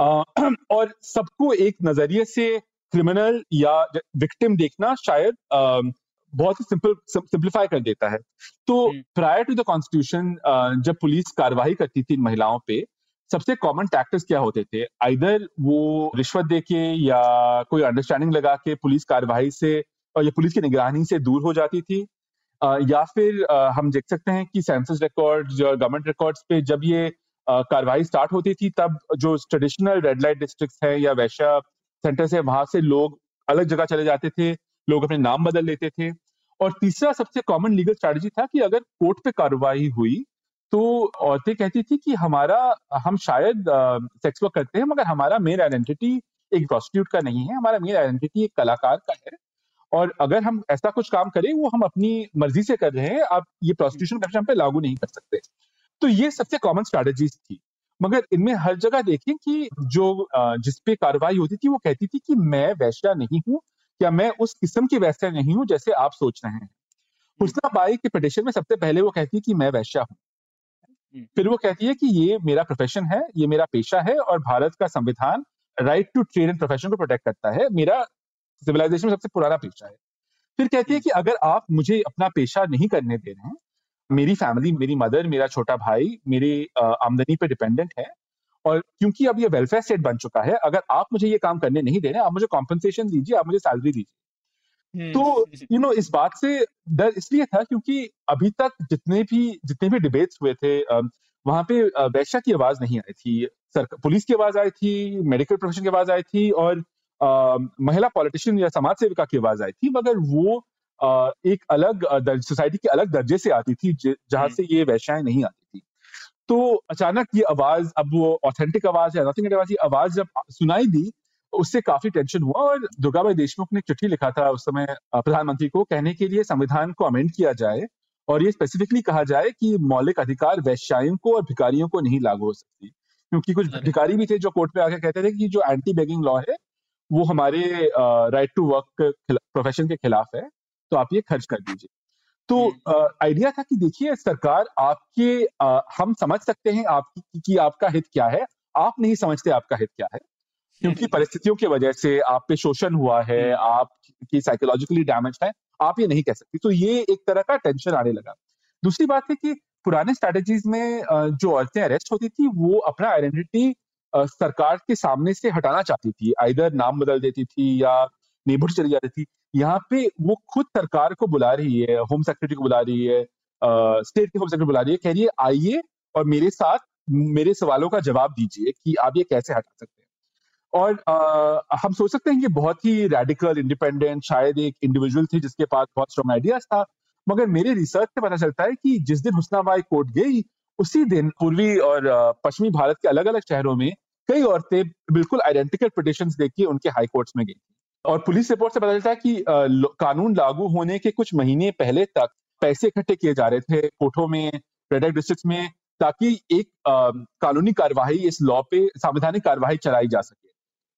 और सबको एक नज़रिए से क्रिमिनल या विक्टिम देखना शायद बहुत ही सिंपल सिंप्लीफाई कर देता है। तो प्रायर टू द कॉन्स्टिट्यूशन जब पुलिस कार्रवाई करती थी इन महिलाओं पे सबसे कॉमन टैक्टिस क्या होते थे? आइदर वो रिश्वत दे के या कोई अंडरस्टैंडिंग लगा के पुलिस कार्रवाई से या पुलिस की निगरानी से दूर हो जाती थी? या फिर हम देख सकते हैं कि सेंसस रिकॉर्ड गवर्नमेंट रिकॉर्ड्स पे जब ये कार्रवाई स्टार्ट होती थी, तब जो ट्रेडिशनल रेड लाइट डिस्ट्रिक्ट है या वैश्या सेंटर है, वहाँ से लोग अलग जगह चले जाते थे, लोग अपने नाम बदल लेते थे। और तीसरा सबसे कॉमन लीगल स्ट्रेटजी था कि अगर कोर्ट पे कार्रवाई हुई तो औरतें कहती थी कि हमारा हम शायद सेक्स वर्क करते हैं मगर हमारा मेन आइडेंटिटी एक प्रोस्टिट्यूट का नहीं है हमारा मेन आइडेंटिटी एक कलाकार का है। और अगर हम ऐसा कुछ काम करें वो हम अपनी मर्ज़ी से कर रहे हैं आप ये प्रोस्टिट्यूशन कमीशन पे लागू नहीं कर सकते। तो ये सबसे कॉमन स्ट्रैटेजीज थी। मगर इनमें हर जगह देखें कि जो जिसपे कार्रवाई होती थी वो कहती थी कि मैं वैश्या नहीं हूँ या मैं उस किस्म की वैश्या नहीं हूँ जैसे आप सोच रहे हैं। हुसना बाई के पिटिशन में सबसे पहले वो कहती कि मैं वैश्या हूँ। फिर वो कहती है कि ये मेरा प्रोफेशन है ये मेरा पेशा है और भारत का संविधान right to trade and profession को प्रोटेक्ट करता है मेरा सिविलाइजेशन में सबसे पुराना पेशा है फिर कहती है हम्म। कि अगर आप मुझे अपना पेशा नहीं करने दे रहे हैं मेरी फैमिली मेरी मदर मेरा छोटा भाई मेरी आमदनी पे डिपेंडेंट है और क्योंकि अब ये वेलफेयर स्टेट बन चुका है अगर आप मुझे ये काम करने नहीं दे रहे आप मुझे कॉम्पनसेशन दीजिए आप मुझे सैलरी दीजिए हम्म। तो यू नो इस बात से डर इसलिए था क्योंकि अभी तक जितने भी जितने भी डिबेट्स हुए थे वहाँ पे वैश्या की आवाज़ नहीं आई थी सर पुलिस की आवाज़ आई थी मेडिकल प्रोफेशन की आवाज़ आई थी और आ, महिला पॉलिटिशियन या समाज सेविका की आवाज़ आई थी मगर वो आ, एक अलग सोसाइटी के अलग दर्जे से आती थी जहाँ हम्म। से ये वैश्याएँ नहीं आती थी तो अचानक ये आवाज़ अब वो ऑथेंटिक आवाज़ है नथिंग आवाज़ ये आवाज़ जब सुनाई दी उससे काफ़ी टेंशन हुआ और दुर्गाबाई देशमुख ने चिट्ठी लिखा था उस समय प्रधानमंत्री को कहने के लिए संविधान को अमेंड किया जाए और ये स्पेसिफिकली कहा जाए कि मौलिक अधिकार वैश्यायों को और भिकारियों को नहीं लागू हो सकती। क्योंकि कुछ भिखारी भी थे जो कोर्ट में आकर कहते थे कि जो एंटी बेगिंग लॉ है वो हमारे राइट टू वर्क प्रोफेशन के खिलाफ है तो आप ये खर्च कर दीजिए। तो आइडिया हम्म। था कि देखिए सरकार आपके आ, हम समझ सकते हैं आपकी कि आपका हित क्या है आप नहीं समझते आपका हित क्या है। क्योंकि परिस्थितियों की वजह से आप पे शोषण हुआ है हम्म। आप की साइकोलॉजिकली डैमेज है आप ये नहीं कह सकती। तो ये एक तरह का टेंशन आने लगा। दूसरी बात है कि पुराने स्ट्रेटेजीज में जो औरतें अरेस्ट होती थी वो अपना आइडेंटिटी सरकार के सामने से हटाना चाहती थी। आइधर नाम बदल देती थी या नेबरहुड चली जाती थी। यहाँ पे वो खुद सरकार को बुला रही है होम सेक्रेटरी को बुला रही है स्टेट के होम सेक्रेटरी बुला रही है कह रही है आइए और मेरे साथ मेरे सवालों का जवाब दीजिए कि आप ये कैसे हटा सकते हैं। और आ, हम सोच सकते हैं कि बहुत ही रेडिकल इंडिपेंडेंट शायद एक इंडिविजुअल थे जिसके पास बहुत स्ट्रॉन्ग आइडियाज़ था। मगर मेरे रिसर्च से पता चलता है कि जिस दिन हुसनाबाई कोर्ट गई उसी दिन पूर्वी और पश्चिमी भारत के अलग अलग शहरों में कई औरतें बिल्कुल आइडेंटिकल पिटिशन देखिए उनके हाई कोर्ट्स में गई और पुलिस रिपोर्ट से पता चलता है कि कानून लागू होने के कुछ महीने पहले तक पैसे इकट्ठे किए जा रहे थे कोठों में रेड डिस्ट्रिक्ट में ताकि एक कानूनी कार्यवाही इस लॉ पे संवैधानिक कार्यवाही चलाई जा सके।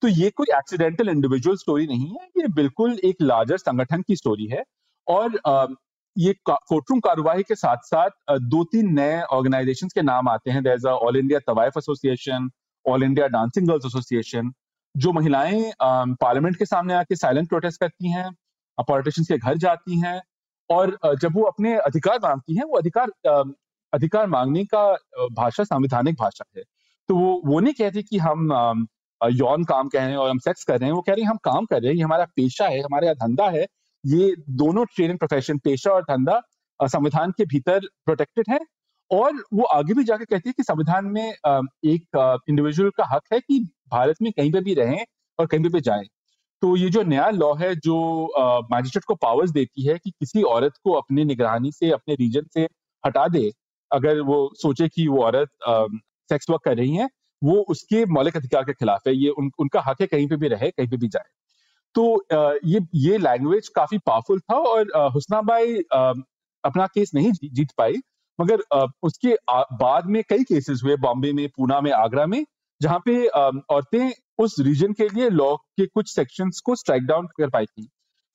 तो ये कोई एक्सीडेंटल इंडिविजुअल स्टोरी नहीं है, ये बिल्कुल एक लार्जर संगठन की स्टोरी है और ये कोर्टरूम कार्यवाही के साथ साथ दो तीन नए ऑर्गेनाइजेशन के नाम आते हैं। There all India Tawaif association all India dancing girls association जो महिलाएँ पार्लियामेंट के सामने आके साइलेंट प्रोटेस्ट करती हैं पॉलिटिशियंस के घर जाती हैं और जब वो अपने अधिकार मांगती हैं, वो अधिकार अधिकार मांगने का भाषा, संवैधानिक भाषा है। तो वो वो नहीं कहती कि हम यौन काम कह रहे हैं और हम सेक्स कर रहे हैं, वो कह रहे हैं, हम काम कर रहे हैं, ये हमारा पेशा है, हमारा यहाँ धंधा है, ये दोनों ट्रेनिंग प्रोफेशन पेशा और धंधा संविधान के भीतर प्रोटेक्टेड है। और वो आगे भी जाके कहती है कि संविधान में एक इंडिविजुअल का हक है कि भारत में कहीं पे भी रहें और कहीं पे भी जाएँ। तो ये जो नया लॉ है, जो मैजिस्ट्रेट को पावर्स देती है कि किसी औरत को अपने निगरानी से, अपने रीजन से हटा दे, अगर वो सोचे कि वो औरत सेक्स वर्क कर रही है वो उसके मौलिक अधिकार के खिलाफ है ये उन, उनका हक है कहीं पे भी रहे कहीं पे भी जाए। तो ये ये लैंग्वेज काफ़ी पावरफुल था और हुसना हुसनाबाई अपना केस नहीं जीत पाई मगर उसके बाद में कई केसेस हुए बॉम्बे में पूना में आगरा में जहाँ पे औरतें उस रीजन के लिए लॉ के कुछ सेक्शंस को स्ट्राइक डाउन कर पाई थी।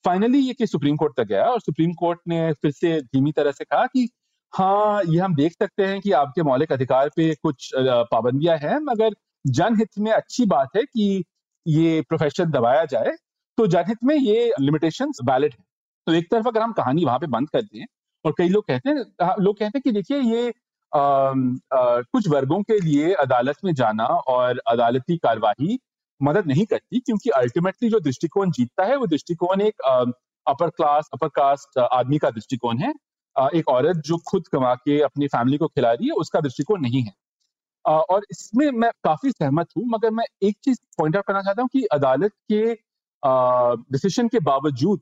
फाइनली ये केस सुप्रीम कोर्ट तक गया और सुप्रीम कोर्ट ने फिर से धीमी तरह से कहा कि हाँ ये हम देख सकते हैं कि आपके मौलिक अधिकार पे कुछ पाबंदियाँ हैं मगर जनहित में अच्छी बात है कि ये प्रोफेशन दबाया जाए तो जनहित में ये लिमिटेशन वैलिड है। तो एक तरफ़ अगर हम कहानी वहाँ पे बंद कर दें और कई लोग कहते हैं लोग कहते हैं कि देखिए ये आ, आ, कुछ वर्गों के लिए अदालत में जाना और अदालती कार्यवाही मदद नहीं करती क्योंकि अल्टीमेटली जो दृष्टिकोण जीतता है वो दृष्टिकोण एक अपर क्लास अपर कास्ट आदमी का दृष्टिकोण है। एक औरत जो खुद कमा के अपनी फैमिली को खिला रही है, उसका दृष्टिकोण नहीं है। और इसमें मैं काफ़ी सहमत हूँ, मगर मैं एक चीज़ पॉइंट आउट करना चाहता हूँ कि अदालत के डिसीज़न के बावजूद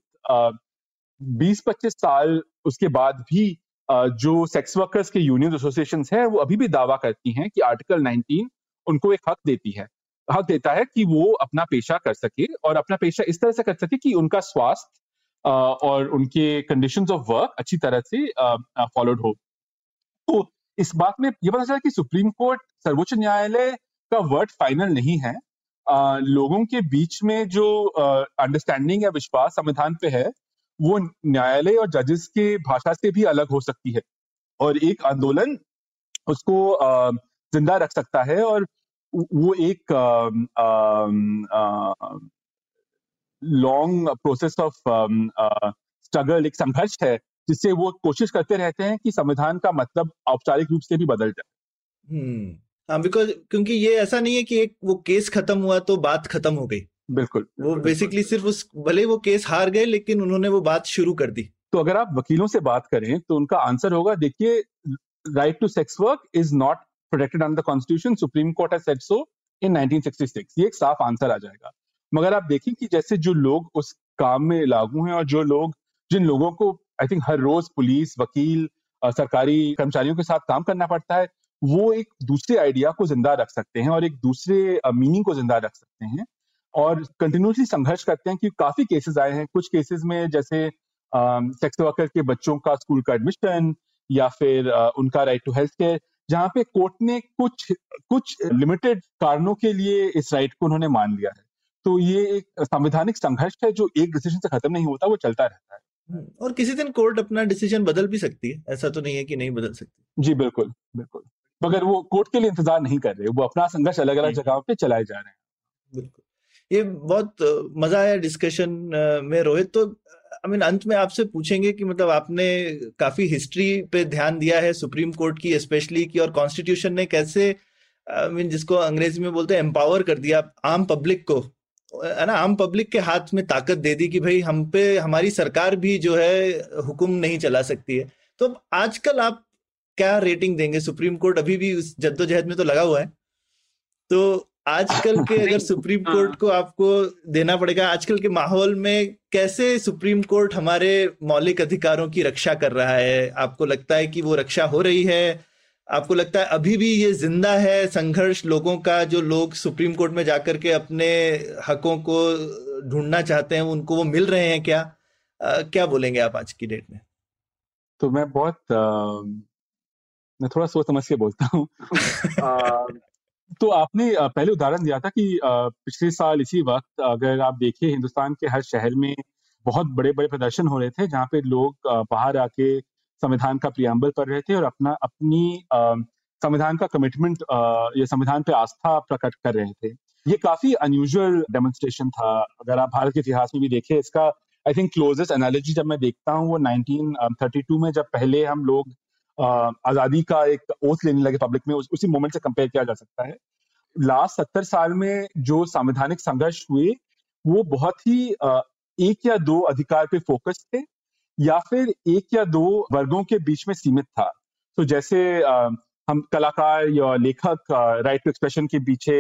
20-25 साल उसके बाद भी जो सेक्स वर्कर्स के यूनियन एसोसिएशन है, वो अभी भी दावा करती हैं कि आर्टिकल 19 उनको एक हक देती है। हक देता है कि वो अपना पेशा कर सके और अपना पेशा इस तरह से कर सके कि उनका स्वास्थ्य और उनके कंडीशन ऑफ़ वर्क अच्छी तरह से फॉलोड हो। तो इस बात में ये पता चला कि सुप्रीम कोर्ट सर्वोच्च न्यायालय का वर्ड फाइनल नहीं है। आ, लोगों के बीच में जो अंडरस्टैंडिंग या विश्वास संविधान पे है वो न्यायालय और जजेस के भाषा से भी अलग हो सकती है। और एक आंदोलन उसको ज़िंदा रख सकता है और वो एक लॉन्ग प्रोसेस ऑफ़ स्ट्रगल एक संघर्ष है जिससे वो कोशिश करते रहते हैं कि संविधान का मतलब औपचारिक रूप से भी बदल जाए। हम्म हाँ बिकॉज़ क्योंकि ये ऐसा नहीं है कि एक वो केस खत्म हुआ तो बात खत्म हो गई। बिल्कुल। वो बेसिकली सिर्फ़ उस भले वो केस हार गए लेकिन उन्होंने वो बात शुरू कर दी। तो अगर आप वकीलों से बात करें तो उनका आंसर होगा देखिए right to sex work is not protected under constitution supreme court has said so in 1966 ये एक साफ़ आंसर आ जाएगा। मगर आप देखें कि जैसे जो लोग उस काम में लागू हैं और जो लोग जिन लोगों को I think her rose police वकील सरकारी कर्मचारियों के साथ काम करना पड़ता है वो एक दूसरे आइडिया को ज़िंदा रख सकते हैं और एक दूसरे मीनिंग को ज़िंदा रख सकते हैं और कंटिन्यूसली संघर्ष करते हैं कि काफ़ी केसेस आए हैं। कुछ केसेस में जैसे सेक्स वर्कर के बच्चों का स्कूल का एडमिशन या फिर आ, उनका राइट टू हेल्थ केयर जहाँ पे कोर्ट ने कुछ कुछ लिमिटेड कारणों के लिए इस राइट को उन्होंने मान लिया है। तो ये एक संवैधानिक संघर्ष है जो एक डिसीज़न से खत्म नहीं होता वो चलता रहता है। हम्म, और किसी दिन कोर्ट अपना डिसीज़न बदल भी सकती है ऐसा तो नहीं है कि नहीं बदल सकती। जी बिल्कुल बिल्कुल। मगर वो कोर्ट के लिए इंतज़ार नहीं कर रहे वो अपना संघर्ष अलग अलग जगहों पे चलाए जा रहे हैं। बिल्कुल। ये बहुत मज़ा आया डिस्कशन में रोहित। तो आई मीन अंत में आपसे पूछेंगे कि मतलब आपने काफ़ी हिस्ट्री पे ध्यान दिया है सुप्रीम कोर्ट की स्पेशली की और कॉन्स्टिट्यूशन ने कैसे आई मीन जिसको अंग्रेज़ी में बोलते हैं एम्पावर कर दिया आम पब्लिक को। है ना आम पब्लिक के हाथ में ताकत दे दी कि भाई हम पे हमारी सरकार भी जो है हुक्म नहीं चला सकती है। तो आजकल आप क्या रेटिंग देंगे? सुप्रीम कोर्ट अभी भी उस जद्दोजहद में तो लगा हुआ है। तो आजकल के अगर सुप्रीम कोर्ट हाँ। को आपको देना पड़ेगा आजकल के माहौल में कैसे सुप्रीम कोर्ट हमारे मौलिक अधिकारों की रक्षा कर रहा है? आपको लगता है कि वो रक्षा हो रही है? आपको लगता है अभी भी ये ज़िंदा है संघर्ष लोगों का जो लोग सुप्रीम कोर्ट में जाकर के अपने हकों को ढूंढना चाहते हैं उनको वो मिल रहे हैं क्या? आ, क्या बोलेंगे आप आज की डेट में? तो मैं बहुत आ, मैं थोड़ा सोच समझ के बोलता हूँ। तो आपने पहले उदाहरण दिया था कि पिछले साल इसी वक्त अगर आप देखिए हिंदुस्तान के हर शहर में बहुत बड़े बड़े प्रदर्शन हो रहे थे जहाँ पे लोग बाहर आके संविधान का प्रियम्बल पढ़ रहे थे और अपना अपनी संविधान का कमिटमेंट या संविधान पे आस्था प्रकट कर रहे थे। ये काफ़ी अनयूजुअल डेमोन्स्ट्रेशन था। अगर आप भारत के इतिहास में भी देखें इसका आई थिंक क्लोजेस्ट एनालॉजी जब मैं देखता हूँ वो 1932 में जब पहले हम लोग आज़ादी का एक ओथ लेने लगे पब्लिक में उस, उसी मोमेंट से कंपेयर किया जा सकता है। लास्ट सत्तर साल में जो संवैधानिक संघर्ष हुए वो बहुत ही एक या दो अधिकार पे फोकस थे। या फिर एक या दो वर्गों के बीच में सीमित था। तो जैसे हम कलाकार या लेखक राइट टू एक्सप्रेशन के पीछे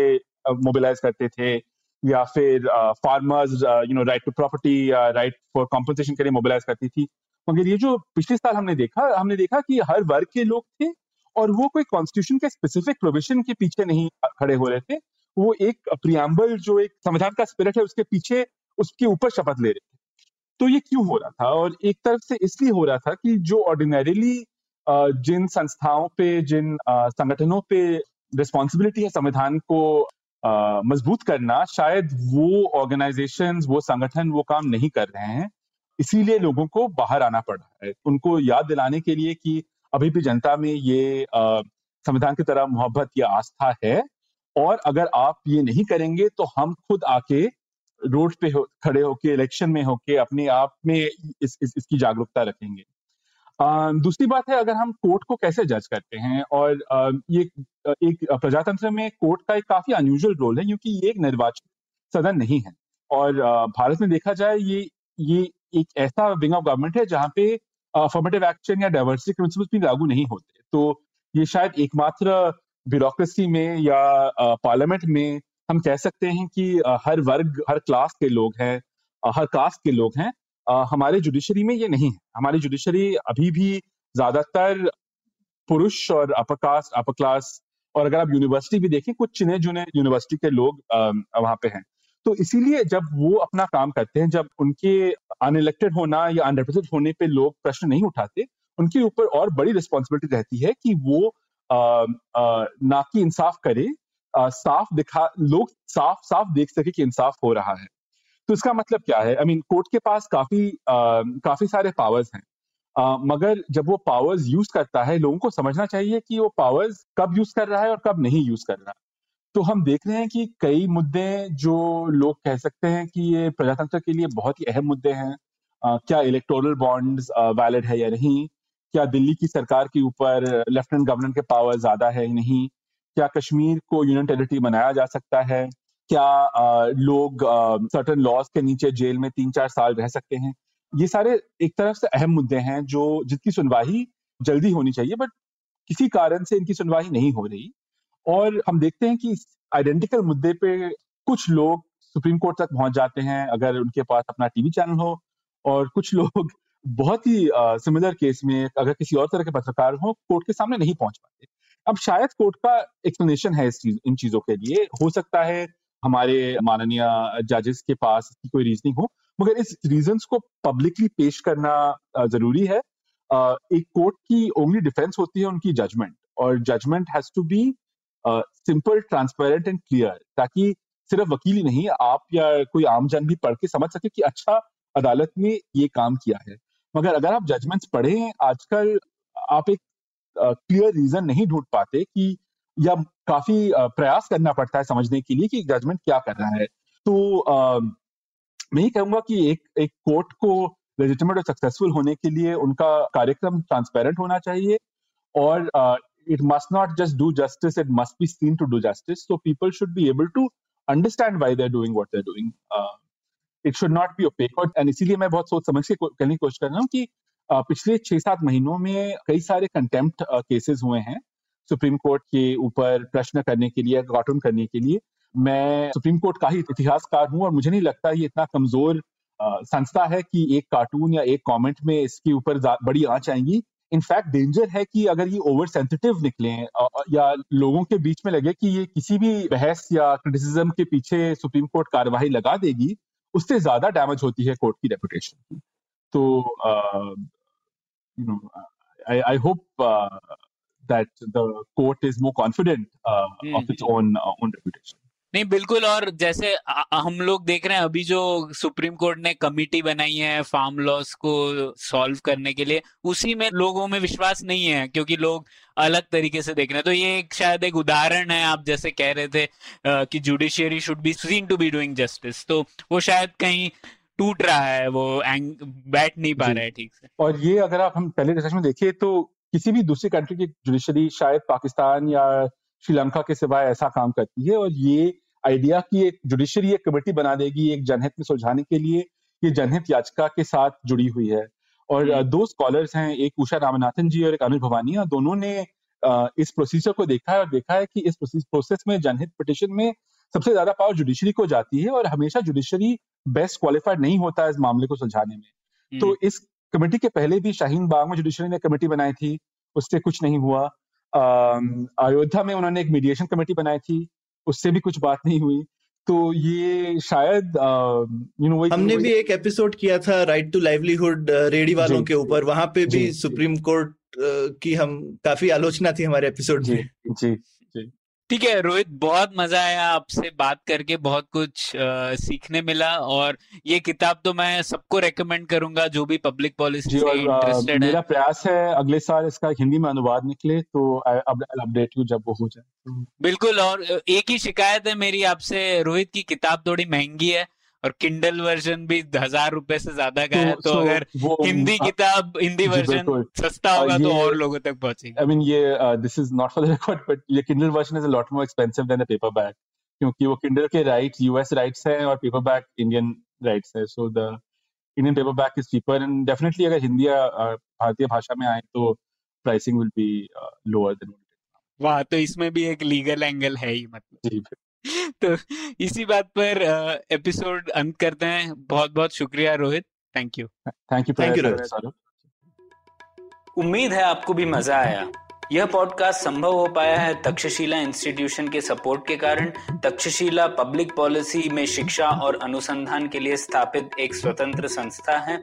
मोबिलाइज करते थे, या फिर farmers you know right to property right for compensation के लिए मोबिलाइज करती थी। मगर ये जो पिछले साल हमने देखा हमने देखा कि हर वर्ग के लोग थे और वो कोई कॉन्स्टिट्यूशन के स्पेसिफिक प्रोविज़न के पीछे नहीं खड़े हो रहे थे। वो एक प्रियम्बल जो एक संविधान का स्पिरिट है, उसके पीछे, उसके ऊपर शपथ ले रहे थे। तो ये क्यों हो रहा था? और एक तरफ़ से इसलिए हो रहा था कि जो ऑर्डिनरीली जिन संस्थाओं पे, जिन संगठनों पे रिस्पॉन्सिबिलिटी है संविधान को मज़बूत करना, शायद वो ऑर्गेनाइजेशन वो संगठन, वो काम नहीं कर रहे हैं। इसीलिए लोगों को बाहर आना पड़ रहा है। उनको याद दिलाने के लिए कि अभी भी जनता में ये संविधान की तरह मोहब्बत या आस्था है। और अगर आप ये नहीं करेंगे तो हम खुद आके रोड पे हो, खड़े होके इलेक्शन में होके अपने आप में इस, इस, इसकी जागरूकता रखेंगे। दूसरी बात है अगर हम कोर्ट को कैसे जज करते हैं और ये एक प्रजातंत्र में कोर्ट का एक काफ़ी अनयूजल रोल है क्योंकि ये एक निर्वाचित सदन नहीं है। और भारत में देखा जाए ये ये एक ऐसा विंग ऑफ़ गवर्नमेंट है जहाँ पे अफर्मेटिव एक्शन या डाइवर्सिटी प्रिंसिपल्स भी लागू नहीं होते। तो ये शायद एकमात्र ब्यूरोक्रेसी में या पार्लियामेंट में हम कह सकते हैं कि हर वर्ग हर क्लास के लोग हैं हर कास्ट के लोग हैं हमारे जुडिशरी में ये नहीं है। हमारी जुडिशरी अभी भी ज़्यादातर पुरुष और अपर कास्ट अपर क्लास और अगर आप यूनिवर्सिटी भी देखें कुछ चिने जुने यूनिवर्सिटी के लोग वहाँ पे हैं। तो इसीलिए जब वो अपना काम करते हैं जब उनके अनइलेक्टेड होना या अनरिप्रेजेंटेड होने पे लोग प्रश्न नहीं उठाते उनके ऊपर और बड़ी रिस्पॉन्सिबिलिटी रहती है कि वो आ, आ, ना कि इंसाफ करे साफ़ दिखा लोग साफ़ साफ़ देख सके कि इंसाफ हो रहा है। तो इसका मतलब क्या है? आई मीन कोर्ट के पास काफ़ी आ, काफ़ी सारे पावर्स हैं। आ, मगर जब वो पावर्स यूज़ करता है लोगों को समझना चाहिए कि वो पावर्स कब यूज़ कर रहा है और कब नहीं यूज़ कर रहा। तो हम देख रहे हैं कि कई मुद्दे जो लोग कह सकते हैं कि ये प्रजातंत्र के लिए बहुत ही अहम मुद्दे हैं। आ, क्या इलेक्टोरल बॉन्ड्स वैलिड है या नहीं? क्या दिल्ली की सरकार के ऊपर लेफ्टिनेंट गवर्नर के पावर ज़्यादा है या नहीं? क्या कश्मीर को यूनियन टेरिटरी बनाया जा सकता है? क्या आ, लोग सर्टन लॉज के नीचे जेल में तीन चार साल रह सकते हैं? ये सारे एक तरफ़ से अहम मुद्दे हैं जो जिसकी सुनवाई जल्दी होनी चाहिए बट किसी कारण से इनकी सुनवाई नहीं हो रही। और हम देखते हैं कि आइडेंटिकल मुद्दे पे कुछ लोग सुप्रीम कोर्ट तक पहुँच जाते हैं अगर उनके पास अपना टीवी चैनल हो और कुछ लोग बहुत ही सिमिलर केस में अगर किसी और तरह के पत्रकार हो कोर्ट के सामने नहीं पहुँच पाते। अब शायद कोर्ट का एक्सप्लेनेशन है इस चीज़, इन चीज़ों के लिए। हो सकता है हमारे माननीय जजेस के पास इसकी कोई रीजनिंग हो, मगर इस रीजन को पब्लिकली पेश करना ज़रूरी है। एक कोर्ट की ओनली डिफेंस होती है उनकी जजमेंट और judgment has to be simple transparent and clear ताकि सिर्फ़ वकील ही नहीं, आप या कोई आम जन भी पढ़ के समझ सके कि अच्छा अदालत ने ये काम किया है। मगर अगर आप जजमेंट्स पढ़े आजकल आप एक क्लियर रीजन नहीं ढूंढ पाते कि, या काफ़ी प्रयास करना पड़ता है समझने के लिए कि जजमेंट क्या कर रहा है। तो मैं ही कहूँगा कि एक एक कोर्ट को लेजिटिमेट और सक्सेसफुल होने के लिए उनका कार्यक्रम ट्रांसपेरेंट होना चाहिए और it must not just do justice it must be seen to do justice so people should be able to understand by their doing what they're doing it should not be opaque and इसीलिए मैं बहुत सोच समझ के कहने की कोशिश कर रहा हूँ कि पिछले छह सात महीनों में कई सारे कंटेम्प्ट केसेस हुए हैं। सुप्रीम कोर्ट के ऊपर प्रश्न करने के लिए कार्टून करने के लिए। मैं सुप्रीम कोर्ट का ही इतिहासकार हूँ और मुझे नहीं लगता ये इतना कमज़ोर संस्था है कि एक कार्टून या एक कमेंट में इसके ऊपर बड़ी आँच आएँगी। इनफैक्ट डेंजर है कि अगर ये ओवर सेंसिटिव निकले या लोगों के बीच में लगे कि ये किसी भी बहस या क्रिटिसिज्म के पीछे सुप्रीम कोर्ट कार्यवाही लगा देगी, उससे ज़्यादा डैमेज होती है कोर्ट की रेपुटेशन की। तो you know I hope that the court is more confident of its own own reputation नहीं बिल्कुल और जैसे हम लोग देख रहे हैं अभी जो सुप्रीम कोर्ट ने कमिटी बनाई है फार्म लॉस को सॉल्व करने के लिए उसी में लोगों में विश्वास नहीं है क्योंकि लोग अलग तरीके से देख रहे हैं। तो ये एक शायद एक उदाहरण है आप जैसे कह रहे थे कि judiciary should be seen to be doing justice तो वो शायद कहीं टूट रहा है वो एंग बैठ नहीं पा रहा है ठीक से। और ये अगर आप हम पहले रिसर्च में देखिए तो किसी भी दूसरी कंट्री की जुडिशरी शायद पाकिस्तान या श्रीलंका के सिवाय ऐसा काम करती है और ये आइडिया की एक जुडिशरी एक कमेटी बना देगी एक जनहित में सुलझाने के लिए ये जनहित याचिका के साथ जुड़ी हुई है। और। दो स्कॉलर्स हैं एक उषा रामनाथन जी और एक अनिल भवानी और दोनों ने इस प्रोसीजर को देखा है और देखा है कि इस प्रोसेस में जनहित पिटिशन में सबसे ज़्यादा पावर जुडिशरी को जाती है और हमेशा जुडिशरी बेस्ट क्वालिफाइड नहीं होता है इस मामले को सुलझाने में। तो इस कमेटी के पहले भी शाहीन बाग में जुडिशरी ने कमेटी बनाई थी उससे कुछ नहीं हुआ। अयोध्या में उन्होंने एक मीडिएशन कमेटी बनाई थी उससे भी कुछ बात नहीं हुई। तो ये शायद यू नो हमने भी एक एपिसोड किया था राइट टू लाइवलीहुड रेडी वालों के ऊपर। वहाँ पे भी सुप्रीम कोर्ट की हम काफ़ी आलोचना थी हमारे एपिसोड में। जी जी। ठीक है रोहित बहुत मज़ा आया आपसे बात करके बहुत कुछ आ, सीखने मिला और ये किताब तो मैं सबको रेकमेंड करूँगा जो भी पब्लिक पॉलिसी से इंटरेस्टेड है। मेरा प्रयास है अगले साल इसका हिंदी में अनुवाद निकले तो अपडेट यू जब वो हो जाए। बिल्कुल और एक ही शिकायत है मेरी आपसे रोहित की किताब थोड़ी महँगी है और किंडल वर्जन भी हज़ार रुपए से ज़्यादा का है तो, तो अगर हिंदी किताब हिंदी वर्जन सस्ता होगा तो और लोगों तक पहुंचेगी। आई मीन ये this is not for the record but ये Kindle version is a lot more expensive than the paperback क्योंकि वो किंडल के राइट्स यूएस राइट्स हैं और पेपर बैक इंडियन राइट्स है so the Indian paperback is cheaper and definitely अगर हिंदी भारतीय भाषा में आए तो pricing will be lower than वाह तो इसमें भी एक लीगल एंगल है ही मतलब। जी तो इसी बात पर एपिसोड अंत करते हैं। बहुत बहुत शुक्रिया Rohit. Thank you thank you thank you उम्मीद है आपको भी मज़ा आया। यह पॉडकास्ट संभव हो पाया है तक्षशिला इंस्टीट्यूशन के सपोर्ट के कारण। तक्षशिला पब्लिक पॉलिसी में शिक्षा और अनुसंधान के लिए स्थापित एक स्वतंत्र संस्था है।